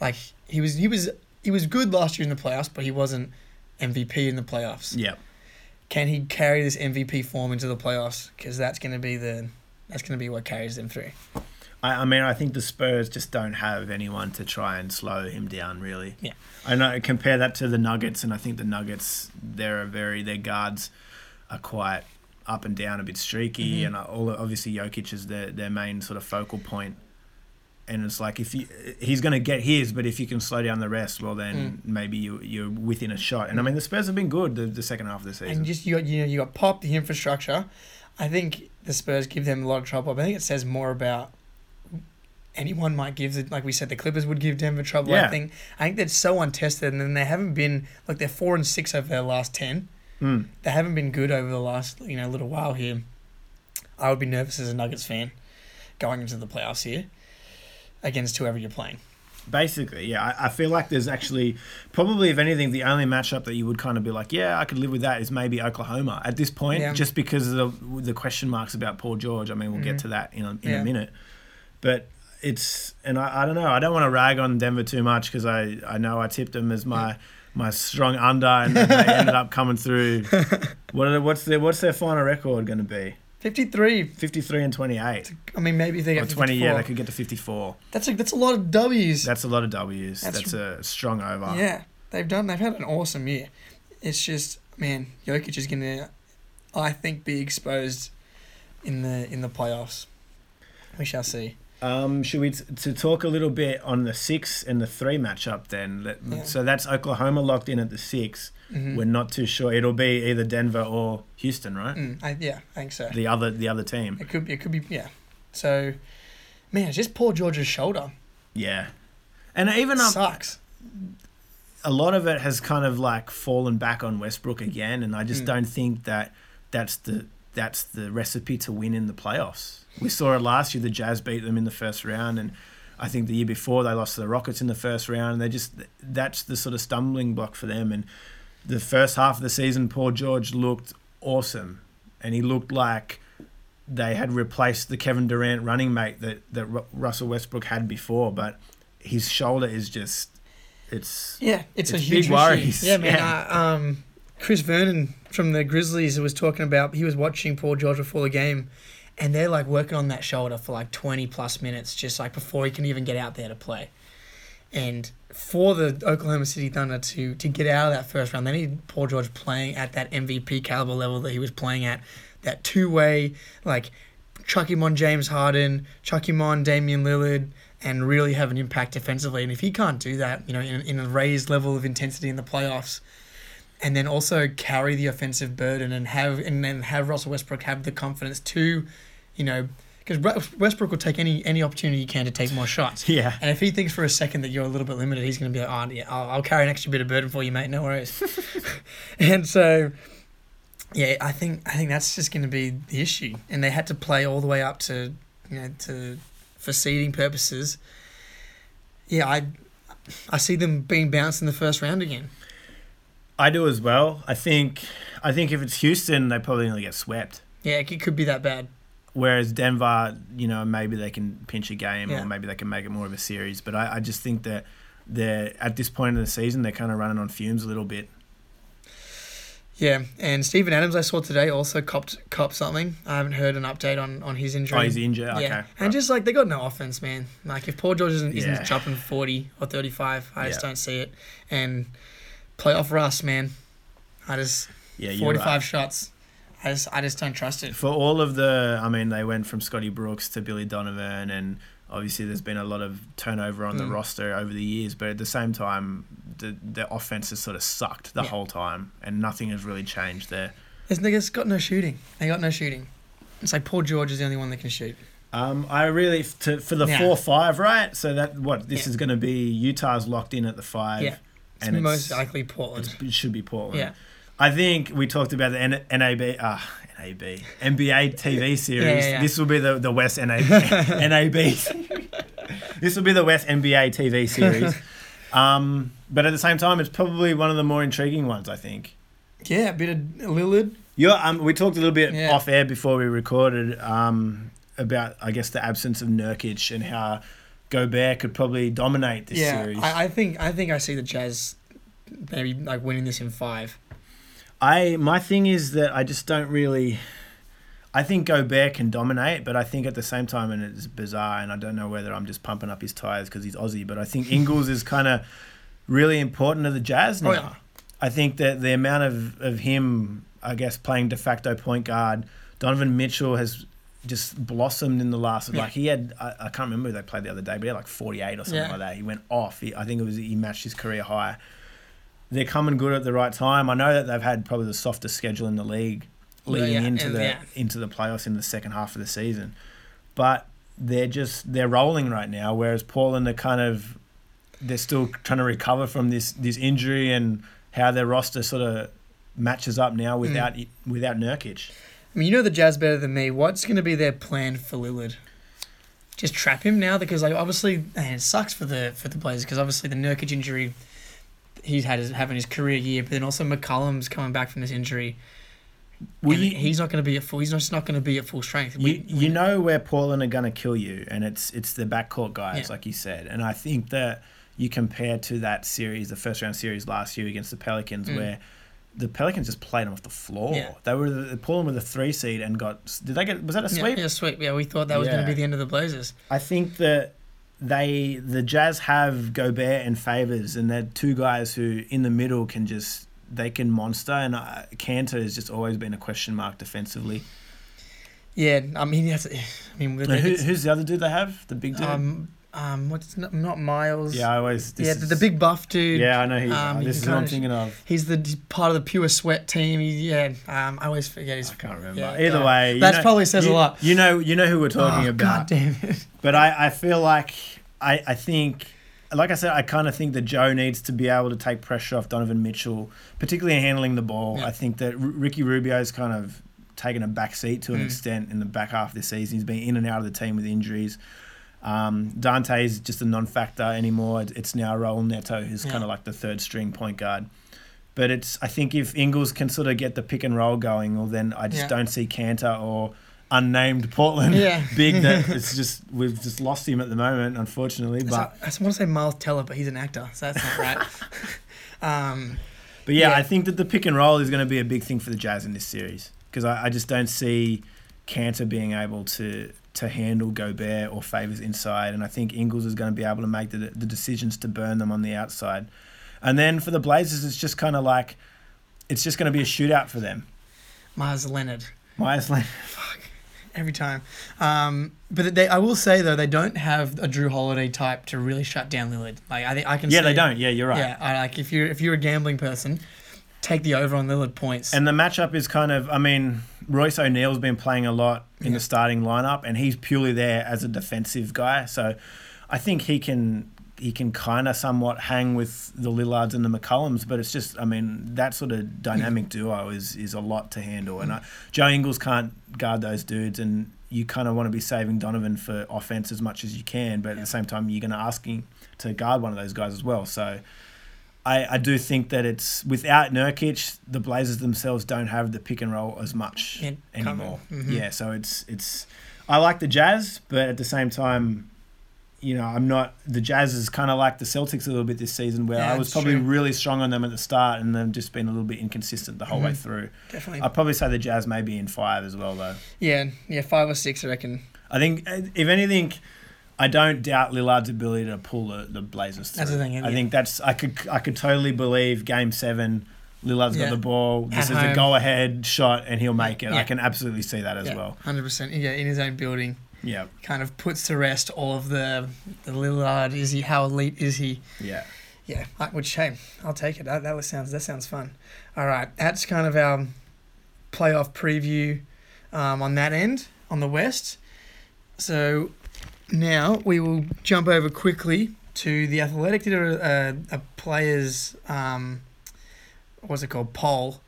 Like he was, he was, he was good last year in the playoffs, but he wasn't MVP in the playoffs. Yeah. Can he carry this MVP form into the playoffs? Because that's going to be the, that's going to be what carries them through. I, I mean, I think the Spurs just don't have anyone to try and slow him down, really. Yeah. I know. Compare that to the Nuggets, and I think the Nuggets, they're a very their guards are quite up and down, a bit streaky, Mm-hmm. and all obviously Jokic is their their main sort of focal point. And it's like if you he's going to get his, but if you can slow down the rest, well then Mm. maybe you you're within a shot. And I mean the Spurs have been good the, the second half of the season. And just you got you know you got Pop the infrastructure. I think the Spurs give them a lot of trouble. But I think it says more about anyone might give it. Like we said, the Clippers would give Denver trouble. Yeah. I think I think they're so untested, and then they haven't been like they're four and six over their last ten. Mm. They haven't been good over the last you know little while here. I would be nervous as a Nuggets fan going into the playoffs here against whoever you're playing. Basically, yeah. I, I feel like there's actually probably, if anything, the only matchup that you would kind of be like, yeah, I could live with that is maybe Oklahoma at this point, Yeah. just because of the the question marks about Paul George. I mean, we'll get to that in a, in Mm-hmm. Yeah. a minute, but it's and I, I don't know. I don't want to rag on Denver too much because I I know I tipped them as my. My strong under, and then they ended up coming through. What are, what's their what's their final record going to be? Fifty three. Fifty three and twenty eight, I mean, maybe they or get twenty. 54. Yeah, they could get to fifty four. That's a that's a lot of W's. That's a lot of W's. That's- That's, a strong over. Yeah, they've done. They've had an awesome year. It's just, man, Jokic is gonna, I think, be exposed in the in the playoffs. We shall see. Um, should we t- to talk a little bit on the six and the three matchup then? Let- Yeah. So that's Oklahoma locked in at the 6 Mhm. We're not too sure. It'll be either Denver or Houston, right? Mm, I, yeah, I think so. The other the other team. It could be. It could be. Yeah. So, man, it's just Paul George's shoulder Yeah. And even um, sucks. a lot of it has kind of like fallen back on Westbrook again, and I just Mm. don't think that that's the that's the recipe to win in the playoffs. We saw it last year. The Jazz beat them in the first round, and I think the year before they lost to the Rockets in the first round. And they just that's the sort of stumbling block for them. And the first half of the season, Paul George looked awesome, and he looked like they had replaced the Kevin Durant running mate that that Russell Westbrook had before. But his shoulder is just it's Yeah, it's, a huge big worries. Yeah, man. Yeah. Uh, um, Chris Vernon from the Grizzlies was talking about he was watching Paul George before the game, and they're like working on that shoulder for like twenty plus minutes, just like before he can even get out there to play. And for the Oklahoma City Thunder to to get out of that first round, they need Paul George playing at that MVP caliber level that he was playing at, that two way like chuck him on James Harden, chuck him on Damian Lillard, and really have an impact defensively. And if he can't do that, you know, in, in a raised level of intensity in the playoffs, and then also carry the offensive burden and have and then have Russell Westbrook have the confidence to, you know, because Westbrook will take any any opportunity he can to take more shots. Yeah. And if he thinks for a second that you're a little bit limited, he's going to be like, oh, yeah, I'll, I'll carry an extra bit of burden for you, mate. No worries. and so, yeah, I think I think that's just going to be the issue. And they had to play all the way up to, you know, to for seeding purposes. Yeah, I I see them being bounced in the first round again. I do as well. I think I think if it's Houston, they probably only get swept. Yeah, it could be that bad. Whereas Denver, you know, maybe they can pinch a game Yeah. or maybe they can make it more of a series. But I, I just think that they're at this point in the season, they're kind of running on fumes a little bit. Yeah, and Steven Adams I saw today also copped copped something. I haven't heard an update on, on his injury. Oh, he's injured. Okay. Yeah, right. and just like they got no offense, man. Like if Paul George isn't, isn't Yeah. chopping forty or thirty five, I just don't see it. And playoff Russ, man, I just yeah, forty five right. shots. I just I just don't trust it. For all of the, I mean, they went from Scotty Brooks to Billy Donovan, and obviously there's been a lot of turnover on the Mm. roster over the years. But at the same time, the the offense has sort of sucked the Yeah. whole time, and nothing has really changed there. This nigga's got no shooting. They got no shooting. It's like Paul George is the only one that can shoot. Um, I really to, for the Yeah. four five right. So that what this Yeah. is going to be. Utah's locked in at the five. Yeah. It's and most it's, likely Portland. it's- it should be Portland. Yeah. I think we talked about the N- NAB, ah, NAB, NBA TV series. Yeah, yeah, yeah. This will be the, the West NAB. NAB. this will be the West NBA TV series. Um, but at the same time, it's probably one of the more intriguing ones, I think. Yeah, a bit of Lillard. You're, um, we talked a little bit Yeah. off air before we recorded um, about, I guess, the absence of Nurkic and how Gobert could probably dominate this yeah, series. I, I think I think I see the Jazz maybe like winning this in five. I my thing is that I just don't really. I think Gobert can dominate, but I think at the same time, and it's bizarre, and I don't know whether I'm just pumping up his tires because he's Aussie, but I think Ingles is kind of really important to the Jazz oh, now. Oh, yeah. I think that the amount of, of him, I guess, playing de facto point guard, Donovan Mitchell has just blossomed in the last. Yeah. Like he had, I, I can't remember who they played the other day, but he had like 48 or something Yeah. like that. He went off. He, I think it was he matched his career high. They're coming good at the right time. I know that they've had probably the softest schedule in the league leading yeah, into the yeah. into the playoffs in the second half of the season, but they're just they're rolling right now. Whereas Portland are kind of they're still trying to recover from this this injury and how their roster sort of matches up now mm. without without Nurkic. I mean, you know the Jazz better than me. What's going to be their plan for Lillard? Just trap him now because like obviously man, it sucks for the for the Blazers because obviously the Nurkic injury he's had his, having his career year, but then also McCollum's coming back from this injury. Well, you- he's not going to be at full. He's just not going to be at full strength. You, We- you know where Portland are going to kill you, and it's it's the backcourt guys, Yeah. like you said. And I think that you compare to that series, the first round series last year against the Pelicans, Mm. where the Pelicans just played them off the floor. Yeah. They were the, Portland with a three seed and got. Did they get? Was that a sweep? Yeah, sweep. Yeah, we thought that was going to be the end of the Blazers. I think that they the Jazz have Gobert and Favors, and they're two guys who in the middle can just they can monster. And uh, Kanter has just always been a question mark defensively. Yeah, I mean, that's, I mean, who, who's the other dude they have? The big dude. um, um, what's not, not Miles? yeah, I always. yeah, the, the big buff dude. Yeah, I know who. Um, oh, he this is what I'm thinking of. He's the he's part of the pure sweat team. He, yeah, um, I always forget his. I can't remember. Yeah, Either God. way, that probably says a lot. You know, you know who we're talking oh, about. God damn it. But I, I feel like I, I think, like I said, I kind of think that Joe needs to be able to take pressure off Donovan Mitchell, particularly in handling the ball. Yeah. I think that R- Ricky Rubio's kind of taken a back seat to an Mm. extent in the back half of the season. He's been in and out of the team with injuries. Um, is just a non-factor anymore. It's now Raul Neto, who's Yeah. kind of like the third string point guard. But it's I think if Ingles can sort of get the pick and roll going, well then I just Yeah. don't see Kanter or unnamed Portland Yeah. big that it's just we've just lost him at the moment, unfortunately. But I just want to say Miles Teller, but he's an actor, so that's not right. um, but yeah, Yeah. I think that the pick and roll is going to be a big thing for the Jazz in this series because I, I just don't see Kanter being able to to handle Gobert or favors inside, and I think Ingles is going to be able to make the the decisions to burn them on the outside. And then for the Blazers, it's just kind of like it's just going to be a shootout for them. Miles Leonard. Meyers Leonard. Fuck. Every time. Um, but they, I will say though, they don't have a Jrue Holiday type to really shut down Lillard. Like I think I can. Yeah, see- they don't. Yeah, you're right. Yeah, I, like if you're if you're a gambling person, take the over on Lillard points. And the matchup is kind of, I mean, Royce O'Neale's been playing a lot in Yeah. the starting lineup, and he's purely there as a defensive guy. So I think he can he can kind of somewhat hang with the Lillards and the McCollums, but it's just, I mean, that sort of dynamic duo is is a lot to handle. And I, Joe Ingles can't guard those dudes, and you kind of want to be saving Donovan for offense as much as you can, but at the same time, you're going to ask him to guard one of those guys as well. So. I, I do think that it's without Nurkic, the Blazers themselves don't have the pick and roll as much Yeah, anymore. Mhm. Yeah, so it's it's I like the Jazz, but at the same time, you know, I'm not. The Jazz is kind of like the Celtics a little bit this season, where Yeah, I was probably true. really strong on them at the start, and they've just been a little bit inconsistent the whole way Mhm. through. Definitely. I'd probably say the Jazz may be in five as well, though. yeah, yeah, five or six, I reckon. I think, uh, if anything, I don't doubt Lillard's ability to pull the, the Blazers through. That's the thing, I yeah. think that's I could I could totally believe Game Seven. Lillard's Yeah. got the ball. This At is a go-ahead shot, and he'll make it. Yeah. I can absolutely see that as well. hundred percent. Yeah, in his own building, Yeah, kind of puts to rest all of the the Lillard. Is he? How elite is he? yeah. Yeah, which hey, I'll take it. That, that sounds that sounds fun. All right, that's kind of our playoff preview um, on that end on the West. So now we will jump over quickly to the Athletic did a, a, a players um, what's it called poll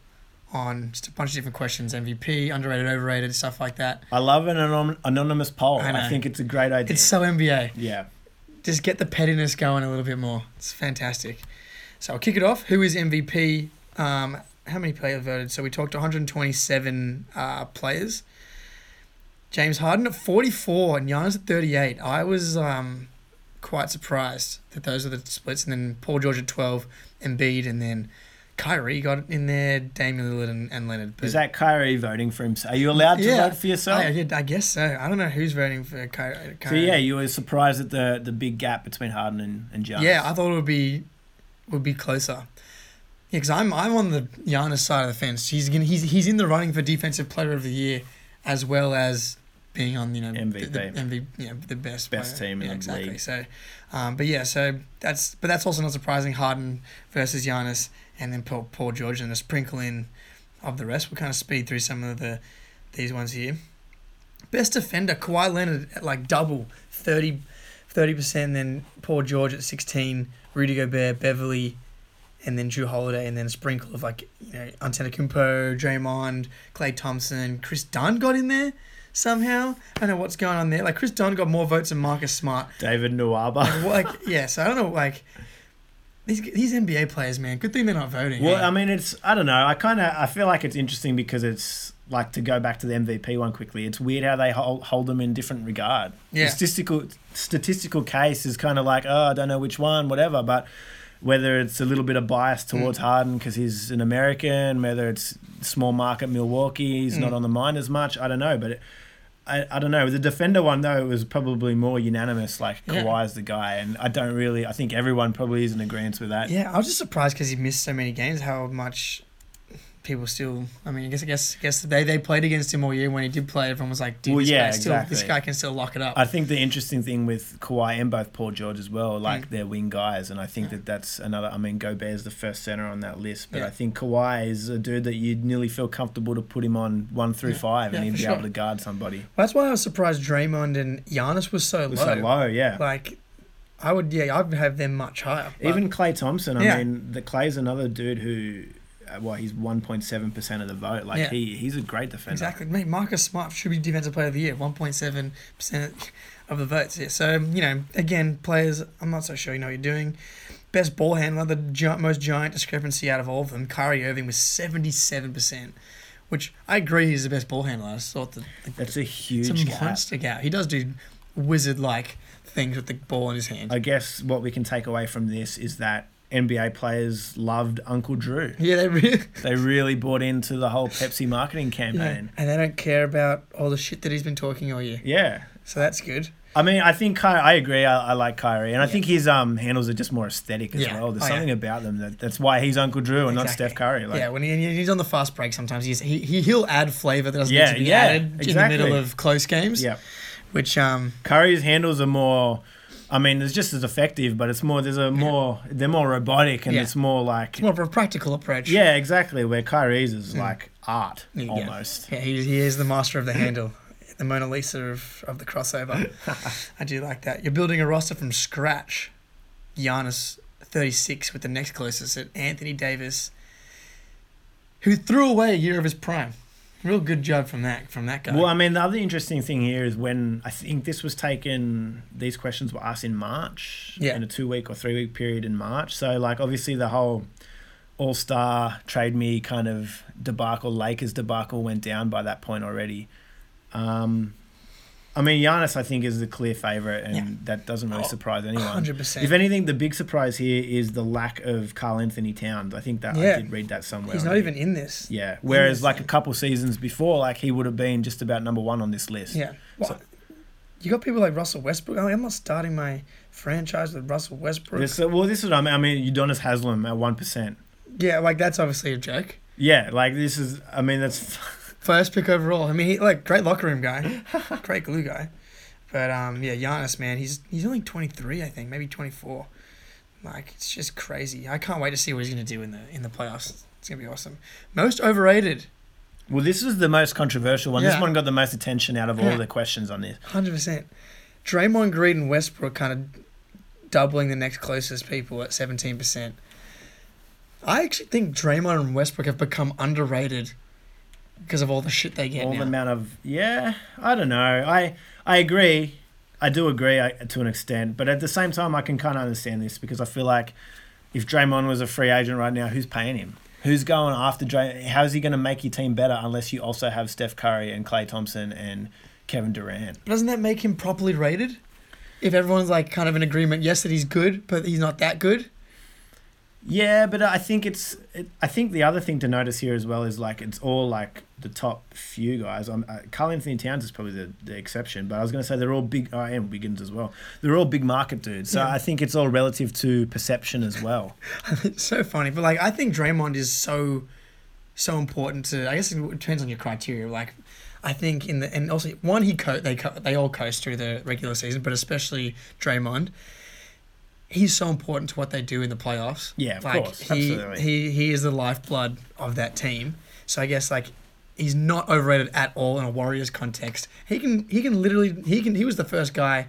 on just a bunch of different questions MVP underrated overrated stuff like that. I love an anon- anonymous poll. I I, think it's a great idea. It's so NBA. yeah. just get the pettiness going a little bit more. It's fantastic. So I'll kick it off. Who is MVP? Um, how many players voted? So we talked 127 uh, players. James Harden at 44 and Giannis at 38. I was um, quite surprised that those are the splits. And then Paul George at 12, Embiid, and then Kyrie got in there, Damian Lillard and, and Leonard. But Is that Kyrie voting for himself? Are you allowed to Yeah. vote for yourself? I, I guess so. I don't know who's voting for Kyrie. so yeah, you were surprised at the the big gap between Harden and, and Giannis. Yeah, I thought it would be would be closer. Yeah, because I'm I'm on the Giannis side of the fence. He's gonna, he's he's in the running for defensive player of the year, as well as being on you know MVP. the, the MVP, you know, the best Best player. team in yeah, the exactly. league. So, um, but yeah, so that's but that's also not surprising. Harden versus Giannis, and then Paul, Paul George, and a sprinkle in of the rest. We'll kind of speed through some of the these ones here. Best defender, Kawhi Leonard at like double, 30 percent. Then Paul George at sixteen, Rudy Gobert, Beverley, and then Jrue Holiday, and then a sprinkle of like you know Antetokounmpo, Draymond, Klay Thompson, Kris Dunn got in there somehow. I don't know what's going on there. Like Kris Dunn got more votes than Marcus Smart. David Nwaba. Like yeah, so I don't know like. These, these NBA players, man, good thing they're not voting. Well, eh? I mean, it's I don't know. I kind of I feel like it's interesting because it's like to go back to the MVP one quickly. It's weird how they hold, hold them in different regard. Yeah. The statistical statistical case is kind of like oh I don't know which one whatever, but whether it's a little bit of bias Mm. towards Harden because he's an American, whether it's small market Milwaukee, he's not Mm. on the mind as much. I don't know, but. It, I, I don't know. The defender one though it was probably more unanimous. Like Yeah. Kawhi's the guy, and I don't really. I think everyone probably is in agreement with that. Yeah, I was just surprised because he missed so many games. How much people still? I mean, I guess I guess I guess they, they played against him all year. When he did play, everyone was like, "Dude, Well, this yeah, guy still this guy can still lock it up." I think the interesting thing with Kawhi and both Paul George as well, like Mm. they're wing guys, and I think that that's another. I mean, Gobert's the first center on that list, but Yeah. I think Kawhi is a dude that you'd nearly feel comfortable to put him on one through Yeah. five, Yeah, and he'd be sure. able to guard somebody. That's why I was surprised Draymond and Giannis was so was low. so low, yeah. Like, I would yeah, I'd have them much higher. Even Klay Thompson, I Yeah. mean, the Klay's another dude who, well, he's one point seven percent of the vote. Like Yeah. he, he's a great defender. exactly, mate. Marcus Smart should be defensive player of the year, one point seven percent of the votes. Yeah, so you know, again, players. I'm not so sure you know what you're doing. Best ball handler, the gi- most giant discrepancy out of all of them, Kyrie Irving was 77%, which I agree he's the best ball handler. I thought that That's a it's huge a gap. monster gap. He does do wizard like things with the ball in his hand. I guess what we can take away from this is that NBA players loved Uncle Drew. yeah, they really. They really bought into the whole Pepsi marketing campaign. Yeah. And they don't care about all the shit that he's been talking all year. Yeah. So that's good. I mean, I think Ky- I agree. I, I like Kyrie, and I think his um handles are just more aesthetic as Yeah. well. There's Oh, yeah. something about them that that's why he's Uncle Drew and not Steph Curry. Like, yeah, when he, he's on the fast break, sometimes he's, he he he'll add flavor that doesn't Yeah, need to be yeah, added in the middle of close games. yeah. Which um Curry's handles are more. I mean, it's just as effective, but it's more. There's a more. They're more robotic, and Yeah. it's more like. it's more of a practical approach. Yeah, exactly. Where Kyrie's is hmm. like art Yeah. almost. Yeah, he, he is the master of the handle, the Mona Lisa of, of the crossover. I do like that. You're building a roster from scratch. Giannis, 36, with the next closest at Anthony Davis, who threw away a year of his prime. Real good job from that from that guy. Well, I mean, the other interesting thing here is when I think this was taken, these questions were asked in March, Yeah. in a two week or three week period in March. So, like, obviously, the whole All Star trade me kind of debacle, Lakers debacle went down by that point already. Um, I mean, Giannis, I think, is the clear favorite, and Yeah. that doesn't really Oh, surprise anyone. 100%. If anything, the big surprise here is the lack of Karl-Anthony Towns. I think that Yeah. I did read that somewhere. He's not even in this. Yeah. Whereas, like a couple seasons before, like he would have been just about number one on this list. Yeah. Well, So- you got people like Russell Westbrook. I mean, I'm not starting my franchise with Russell Westbrook. This, uh, well, this is what I mean. I mean, Udonis Haslam at one percent. yeah, like that's obviously a joke. Yeah, like this is. I mean, that's. First pick overall. I mean, he, like great locker room guy, great glue guy. But um, yeah, Giannis, man, he's he's only 23, I think, maybe 24. Like it's just crazy. I can't wait to see what he's gonna do in the in the playoffs. It's gonna be awesome. Most overrated, Well, this is the most controversial one. This one got the most attention out of all Yeah. the questions on this. hundred percent. Draymond Green and Westbrook kind of doubling the next closest people at 17 percent. I actually think Draymond and Westbrook have become underrated because of all the shit they get all now. the amount of yeah i don't know i i agree i do agree I, to an extent but at the same time i can kind of understand this because i feel like if Draymond was a free agent right now who's paying him who's going after Dray how's he going to make your team better unless you also have Steph Curry and Klay Thompson and Kevin Durant Doesn't that make him properly rated? If everyone's like kind of in agreement, yes, that he's good, but he's not that good. Yeah, but I think it's. It, I think the other thing to notice here as well is like it's all like the top few guys. Um, uh, Karl-Anthony Towns is probably the, the exception, but I was going to say they're all big. Oh, and Wiggins as well. They're all big market dudes. So Yeah. I think it's all relative to perception as well. it's so funny, but like I think Draymond is so, so important to. I guess it depends on your criteria. Like, I think in the and also one he co- they co- they all coast through the regular season, but especially Draymond. He's so important to what they do in the playoffs. Yeah, of like course, he, absolutely. he he is the lifeblood of that team. So I guess like he's not overrated at all in a Warriors context. He can he can literally he can he was the first guy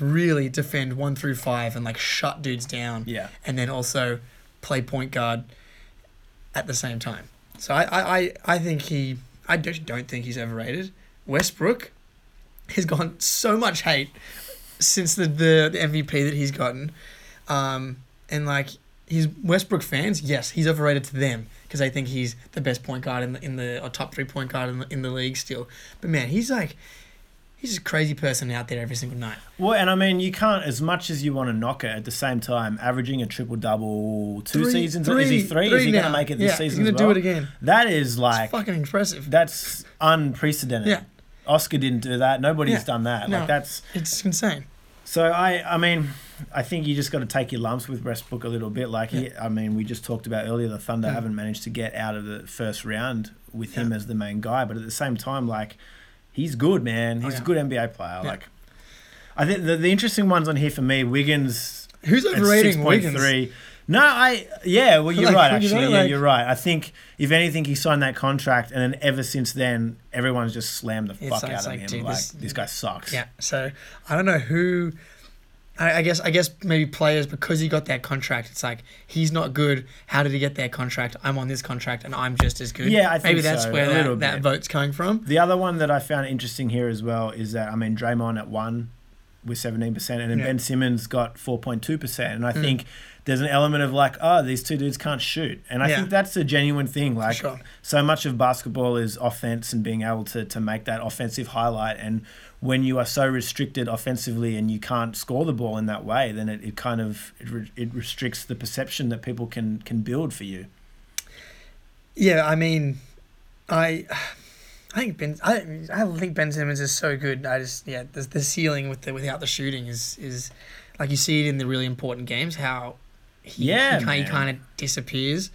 really defend one through five and like shut dudes down. Yeah. And then also play point guard at the same time. So I I, I, I think he I don't, don't think he's overrated. Westbrook has gotten so much hate since the, the, the MVP that he's gotten. Um, and like his Westbrook fans, yes, he's overrated to them because they think he's the best point guard in the, in the or top three point guard in the, in the league still. But man, he's like he's a crazy person out there every single night. Well, and I mean, you can't as much as you want to knock it. At the same time, averaging a triple double two Three- seasons. is he three? is he going to make it this yeah, season? He's gonna do well? it again. That is like It's fucking impressive. that's unprecedented. Yeah. Oscar didn't do that. Nobody's Yeah. done that. No. Like that's It's insane. So I, I mean, I think you just got to take your lumps with Westbrook a little bit. Like, he, I mean, we just talked about earlier, the Thunder Yeah. haven't managed to get out of the first round with him as the main guy, but at the same time, like, he's good, man. He's Oh, yeah. a good NBA player. Yeah. Like, I think the, the interesting ones on here for me, Wiggins Who's at overrating Wiggins? three. No, I yeah, well you're Like, right you actually. know, yeah, you're right. I think if anything, he signed that contract, and then ever since then, everyone's just slammed the fuck like- out of like, him. dude, like this- this guy sucks. Yeah. So I don't know who. I, I guess I guess maybe players because he got that contract. It's like he's not good. How did he get that contract? I'm on this contract and I'm just as good. Yeah, I think maybe that's so, where that, that vote's coming from. The other one that I found interesting here as well is that I mean Draymond at one with seventeen percent, and then Yeah. Ben Simmons got four point two percent, and I Mm. think there's an element of like, oh, these two dudes can't shoot, and I Yeah. think that's a genuine thing. Like, sure. so much of basketball is offense and being able to to make that offensive highlight, and when you are so restricted offensively and you can't score the ball in that way, then it, it kind of it, re- it restricts the perception that people can can build for you. Yeah, I mean, I. I think Ben. I, I think Ben Simmons is so good. I just yeah, the, the ceiling with the without the shooting is is like you see it in the really important games how he, Yeah, he, kind, he kind of disappears.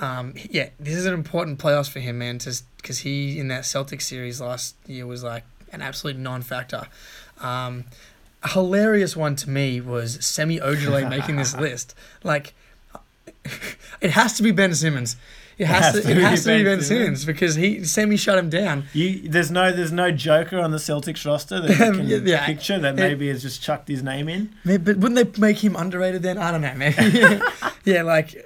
Um, yeah, this is an important playoffs for him, man. Just because he in that Celtics series last year was like an absolute non-factor. Um, a hilarious one to me was Semi Ojeleye making this list. Like, it has to be Ben Simmons. It has, to, it has to be Ben Simmons because he Semi shut him down. You, there's no there's no Joker on the Celtics roster that you can Yeah, picture that maybe has just chucked his name in. But wouldn't they make him underrated then? I don't know, maybe. yeah, like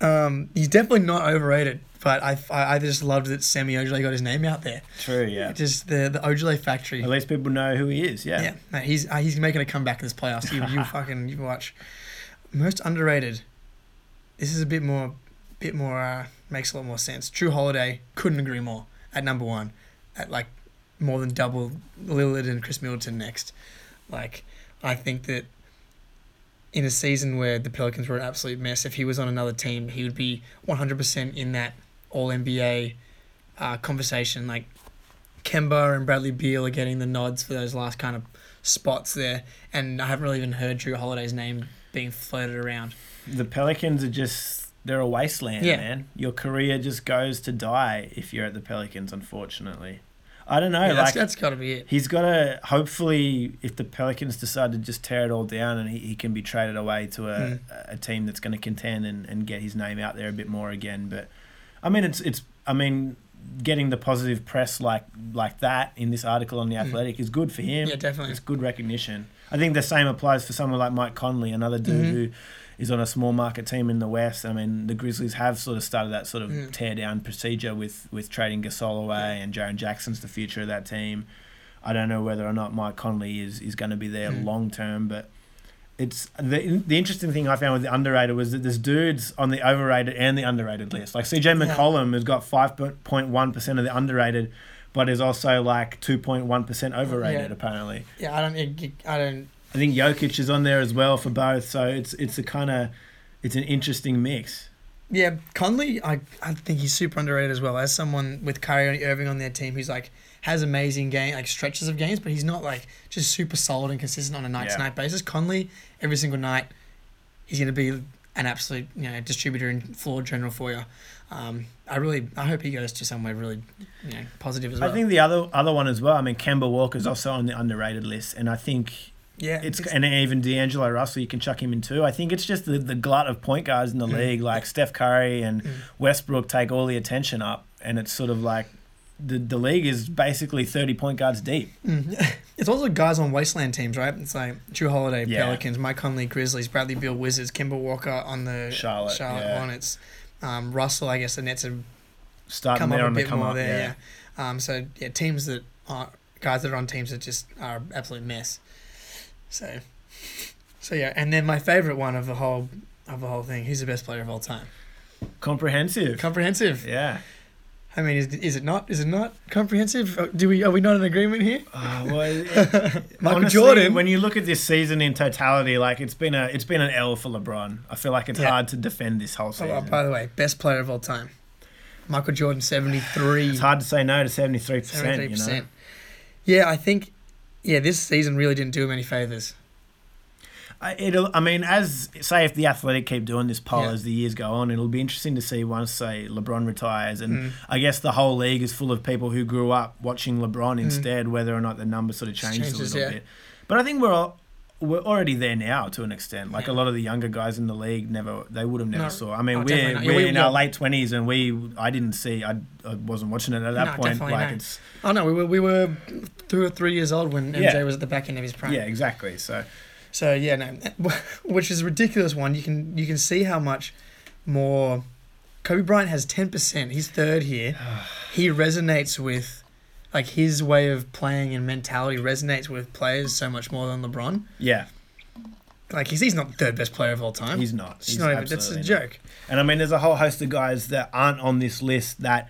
um, he's definitely not overrated. But I, I, I just loved that Semi Ojeleye got his name out there. True, yeah. Just the the Ojeleye factory. At least people know who he is. Yeah. Yeah, he's uh, he's making a comeback in this playoffs. You you fucking you watch. Most underrated. This is a bit more, bit more uh, makes a lot more sense. Jrue Holiday couldn't agree more at number one, at like more than double Lillard and Khris Middleton next. Like, I think that in a season where the Pelicans were an absolute mess, if he was on another team, he would be 100% in that All NBA uh, conversation. Like, Kemba and Bradley Beal are getting the nods for those last kind of spots there, and I haven't really even heard Jrue Holiday's name being floated around. The Pelicans are just they're a wasteland, Yeah. man. Your career just goes to die if you're at the Pelicans, unfortunately. I don't know, Yeah, that's, like that's got to be it. he's got to hopefully if the Pelicans decide to just tear it all down and he, he can be traded away to a, Mm. a team that's going to contend and, and get his name out there a bit more again. But I mean, it's it's I mean, getting the positive press like like that in this article on the Athletic is good for him. Mm. Yeah, definitely. It's good recognition. I think the same applies for someone like Mike Conley, another dude Mhm. who is on a small market team in the West. I mean, the Grizzlies have sort of started that sort of Mm. tear down procedure with with trading Gasol away, and Jaren Jackson's the future of that team. I don't know whether or not Mike Conley is, is going to be there Mm. long term, but it's the the interesting thing I found with the underrated was that there's dudes on the overrated and the underrated list. Like CJ McCollum has got five point one percent of the underrated, but is also like two point one percent overrated Yeah. apparently. Yeah, I don't. I don't. I think Jokic is on there as well for both, so it's it's a kind of it's an interesting mix. Yeah, Conley, I, I think he's super underrated as well. As someone with Kyrie Irving on their team who's like has amazing game like stretches of games, but he's not like just super solid and consistent on a night to night basis. Conley, every single night, he's going to be an absolute you know distributor and floor general for you. Um, I really, I hope he goes to somewhere really, you know, positive as well. I think the other other one as well. I mean, Kemba Walker's also on the underrated list, and I think yeah, it's and even D'Angelo Russell, you can chuck him in too. I think it's just the, the glut of point guards in the league, like Steph Curry and Westbrook, take all the attention up, and it's sort of like the the league is basically thirty point guards deep. It's also guys on wasteland teams, right? It's like Jrue Holiday, Yeah. Pelicans, Mike Conley, Grizzlies, Bradley Beal, Wizards, Kemba Walker on the Charlotte, yeah. Hornets, um, Russell. I guess the Nets have Starting come there up a bit come more up, there. yeah. Yeah. Um, so yeah, teams that are guys that are on teams that just are absolute mess. So, so yeah, and then my favorite one of the whole of the whole thing. Who's the best player of all time? Comprehensive. Comprehensive. yeah. I mean, is, is it not? Is it not comprehensive? Uh, Do we are we not in agreement here? Uh, well, it- Michael honestly, Jordan. When you look at this season in totality, like it's been a it's been an L for LeBron. I feel like it's Yeah. hard to defend this whole Oh, season. by the way, best player of all time. Michael Jordan, seventy three. it's hard to say no to seventy three percent. Seventy-three You know. percent. Yeah, I think. Yeah, this season really didn't do him any favors. I, it'll. I mean, as say, if the Athletic keep doing this poll Yeah. as the years go on, it'll be interesting to see once say LeBron retires, and Mm. I guess the whole league is full of people who grew up watching LeBron instead, whether or not the number sort of changes, Mm. Changes, a little yeah. bit. But I think we're all, we're already there now to an extent. Like a lot of the younger guys in the league never they would have never No. saw. I mean, Oh, we're. Yeah, we're we- in yeah. our late twenties, and we I didn't see. I, I wasn't watching it at that No, point. Like not. it's Oh no, we were we were two or three years old when MJ Yeah. was at the back end of his prime. yeah, exactly. So So yeah, no, which is a ridiculous one. You can you can see how much more. Kobe Bryant has ten percent. He's third here. he resonates with, like his way of playing and mentality resonates with players so much more than LeBron. yeah, Like he's he's not the third best player of all time. he's not. It's He's not even. That's a not. joke. And I mean, there's a whole host of guys that aren't on this list that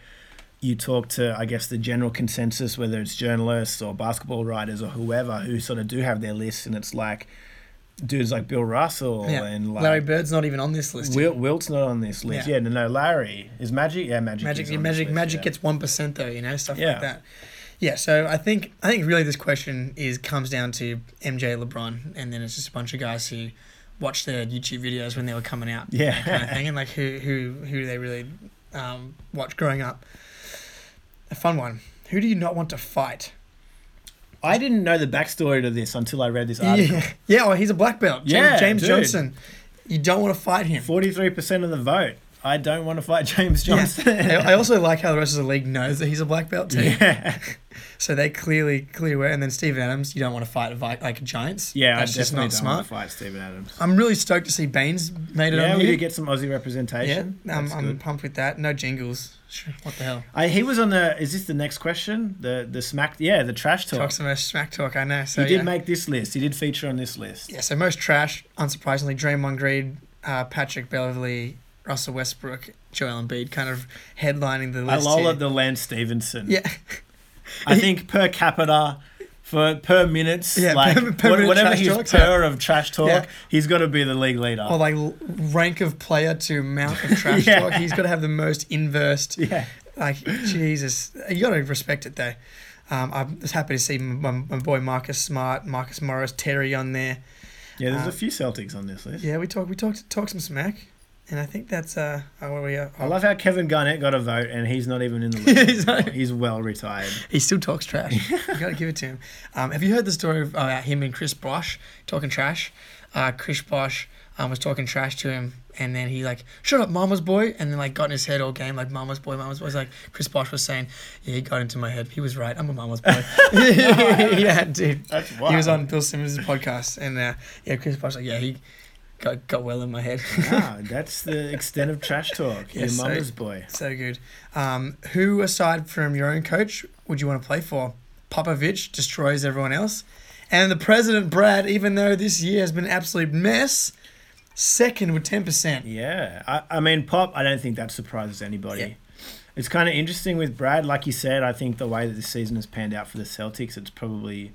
you talk to, I guess, the general consensus, whether it's journalists or basketball writers or whoever, who sort of do have their lists, and it's like dudes like Bill Russell Yeah. and like Larry Bird's not even on this list. Wilt, Wilt's not on this list. Yeah. Yeah, no, no, Larry is Magic. Yeah, Magic. Magic, is yeah, on this Magic, list, Magic yeah. gets one percent though, you know, stuff like that. Yeah, so I think I think really this question is comes down to MJ, LeBron, and then it's just a bunch of guys who watched their YouTube videos when they were coming out, Yeah. kind of thing, and like who who who they really um, watched growing up. A fun one. Who do you not want to fight? I didn't know the backstory to this until I read this article. Yeah, yeah. Oh, he's a black belt. James, Yeah, James dude. Johnson. You don't want to fight him. Forty-three percent of the vote. I don't want to fight James Yeah. Johnson. I I also like how the rest of the league knows that he's a black belt too. yeah. So they clearly, clearly were. And then Steven Adams, you don't want to fight like Giants. Yeah, that's I just not smart. fight Steven Adams. I'm really stoked to see Baynes made it Yeah, on we here. did get some Aussie yeah, representation. I'm, I'm pumped with that. No jingles. What the hell? I, he was on the. Is this the next question? The the smack. Yeah, the trash talk. Talk some more smack talk. I know. So he did yeah. make this list. He did feature on this list. yeah. So most trash, unsurprisingly, Draymond Green, uh, Patrick Beverley, Russell Westbrook, Joel Embiid, kind of headlining the I list. here. at the Lance Stephenson. Yeah. I think per capita. For per minutes, Yeah, like per- per minute whatever his talk, per of trash talk, Yeah. he's got to be the league leader. or like rank of player to amount of trash Yeah. talk. He's got to have the most inversed. yeah, Like Jesus, you got to respect it though. Um, I was happy to see my, my boy Marcus Smart, Marcus Morris, Terry on there. yeah. There's Uh, a few Celtics on this list. Yeah, we talked we talked talked some smack, and I think that's uh where we are. I love how Kevin Garnett got a vote and he's not even in the list. He's not- he's well retired. He still talks trash. you got to give it to him. Um, have you heard the story about him and Chris Bosh talking trash? Uh, Chris Bosh um, was talking trash to him, and then he like, "Shut up, Mama's boy," and then like got in his head all game like, "Mama's boy, Mama's boy." It's like Chris Bosh was saying, "Yeah, he got into my head. He was right. I'm a Mama's boy." yeah, dude. That's He was on Bill Simmons' podcast, and uh, yeah, Chris Bosh like, "Yeah, he got got well in my head." Ah, that's the extent of trash talk. Your Yes, so- boy. So good. Um, who, aside from your own coach, would you want to play for? Popovich destroys everyone else. And the president, Brad, even though this year has been an absolute mess, second with 10%. Yeah, I, I mean, Pop. I don't think that surprises anybody. Yeah. It's kind of interesting with Brad. Like you said, I think the way that this season has panned out for the Celtics, it's probably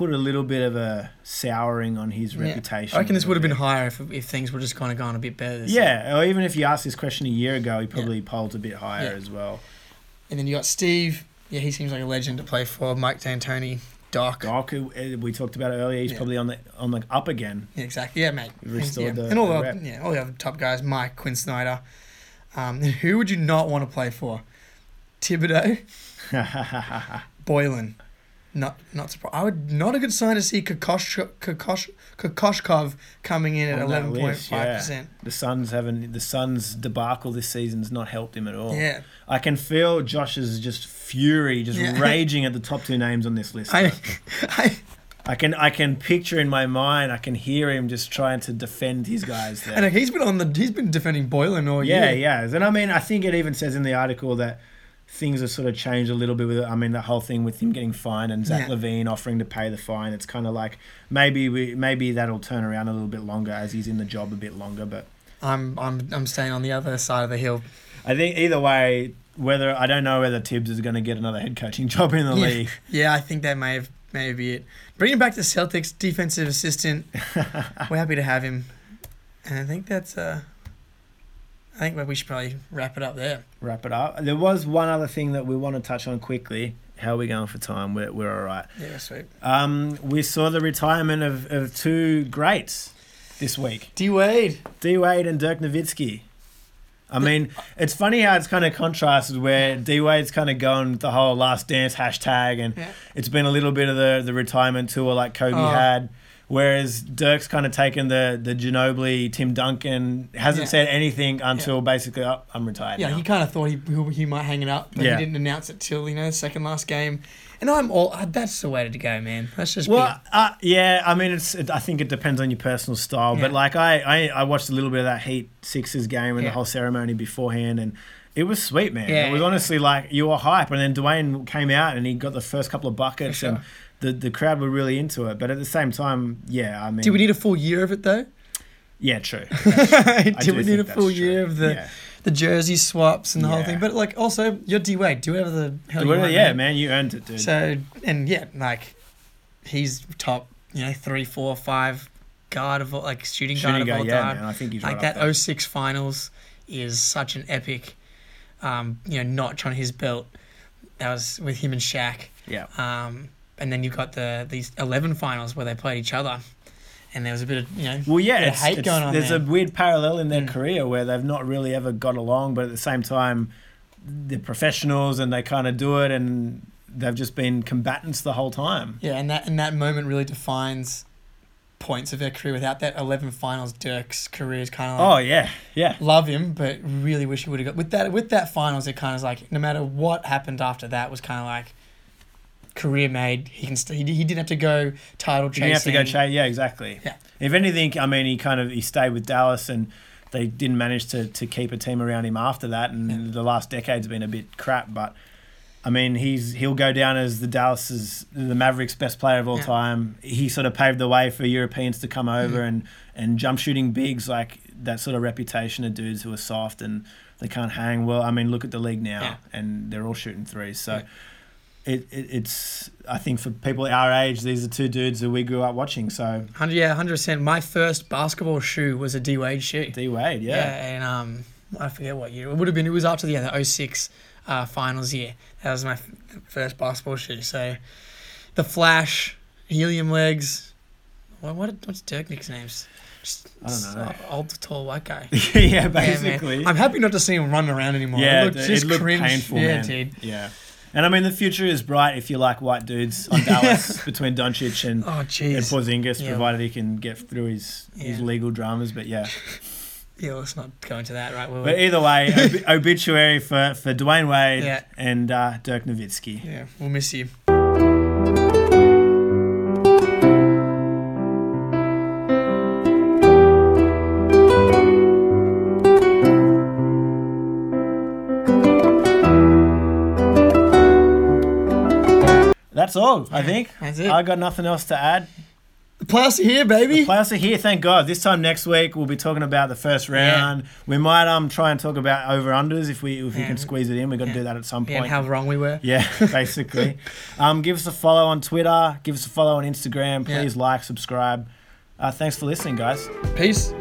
put a little bit of a souring on his Yeah. reputation. I reckon this would have been higher if, if things were just kind of gone a bit better. bit. This. Yeah, or even if you asked this question a year ago, he probably polled a bit higher Yeah. as well. And then you got Steve. Yeah, he seems like a legend to play for. Mike D'Antoni. Doc. Doc, who, uh, we talked about earlier, he's Yeah. probably on the on the up again. Yeah, exactly. Yeah, mate. Restored yeah. the- and all the the, yeah, all the other top guys. Mike, Quin Snyder. Um, who would you not want to play for? Thibodeau, Boylen. Not not surprised. I would not a good sign to see Kokosh, Kokosh, Kokoskov coming in at eleven point five yeah. percent. The Suns haven't. The Suns debacle this season's not helped him at all. Yeah, I can feel Josh's just fury, just Yeah. raging at the top two names on this list. I, I, I can I can picture in my mind. I can hear him just trying to defend his guys there. and he's been on the he's been defending Boylen all yeah, year. yeah. And I mean, I think it even says in the article that things have sort of changed a little bit with it. I mean, the whole thing with him getting fined and Zach Yeah. LaVine offering to pay the fine. It's kind of like maybe we maybe that'll turn around a little bit longer as he's in the job a bit longer. But I'm I'm I'm staying on the other side of the hill. I think either way, whether I don't know whether Thibs is going to get another head coaching job in the Yeah. league. Yeah, I think that may have may be it. Bringing back the Celtics defensive assistant. We're happy to have him, and I think that's uh, I think we should probably wrap it up there. Wrap it up. There was one other thing that we want to touch on quickly. How are we going for time? We're, we're all right. Yeah, sweet. Um, we saw the retirement of, of two greats this week, D Wade. D Wade and Dirk Nowitzki. I mean, it's funny how it's kind of contrasted where D Wade's kind of gone the whole last dance hashtag, and Yeah. it's been a little bit of the, the retirement tour like Kobe Oh. had. Whereas Dirk's kind of taken the the Ginobili, Tim Duncan, hasn't Yeah. said anything until basically, oh, I'm retired. Yeah, now. he kind of thought he he- might hang it up, but Yeah. he didn't announce it till you know the second last game. And I'm all uh, that's the way to go, man. Let's just Well, uh, yeah, I mean, it's. It, I think it depends on your personal style, but like I, I, I watched a little bit of that Heat Sixers game and Yeah. the whole ceremony beforehand, and it was sweet, man. Yeah, it was yeah. honestly like you were hype, and then Dwyane came out and he got the first couple of buckets, sure. and the the crowd were really into it. But at the same time, yeah, I mean. Do we need a full year of it though? Yeah, true. do, do we need a full true. year of the Yeah. the jersey swaps and the whole thing? But like also, you're D Wade. Do whatever the hell you want. yeah, man. man, you earned it, dude. So and yeah, like he's top, you know, three, four, five guard of all, like shooting, Shooting guard guard, of all yeah, time. man, I think he's like right that up there. 06 finals is such an epic, um, you know, notch on his belt. That was with him and Shaq. yeah. Um, and then you've got the these 11 finals where they played each other, and there was a bit of you know. Well, yeah, it's, hate it's- going on there's there. a weird parallel in their Mm. career where they've not really ever got along, but at the same time, they're professionals and they kind of do it, and they've just been combatants the whole time. Yeah, and that and that moment really defines points of their career. Without that 11 finals, Dirk's career is kind of like Oh yeah, yeah, love him, but really wish he would have got with that with that finals. It kind of like no matter what happened after that was kind of like career made. He can st- he, he didn't have to go title chasing. didn't have to go chase. Yeah, exactly. Yeah. If anything, I mean, he kind of he stayed with Dallas and. They didn't manage to, to keep a team around him after that, and Yeah. the last decade's been a bit crap. But I mean, he's he'll go down as the Dallas's the Mavericks' best player of all Yeah. time. He sort of paved the way for Europeans to come over Mhm. and and jump shooting bigs like that sort of reputation of dudes who are soft and they can't hang. Well, I mean, look at the league now, Yeah. and they're all shooting threes. So. Yeah. It, it it's I think for people our age, these are two dudes that we grew up watching. So Hundred, yeah, hundred percent. My first basketball shoe was a D Wade shoe. D Wade, Yeah. yeah. and um, I forget what year it would have been. It was after the yeah, the 06 uh, finals year. That was my f- first basketball shoe. So, the Flash, Helium legs. What, what what's Dirk Nick's names? Just I don't know. Old tall white guy. yeah, Yeah, basically. I'm happy not to see him run around anymore. yeah, it looked dude, just it looked painful, yeah, man. dude. Yeah. And I mean, the future is bright if you like white dudes on Dallas between Doncic and, Oh and. Porzingis, Yeah. provided he can get through his, his legal dramas. But yeah. Yeah, let's not go into that, right? Will But we? either way, ob- obituary for, for Dwyane Wade Yeah. and uh, Dirk Nowitzki. Yeah, we'll miss you. That's all, I think. That's it. I got nothing else to add. The playoffs are here, baby. Playoffs are here, thank God. This time next week we'll be talking about the first round. We might um try and talk about over unders if we if we can squeeze it in. We've got to Yeah. do that at some Yeah, and point. how wrong we were. Yeah, basically. um, give us a follow on Twitter. Give us a follow on Instagram. Yeah. Please like, subscribe. Uh, thanks for listening, guys. Peace.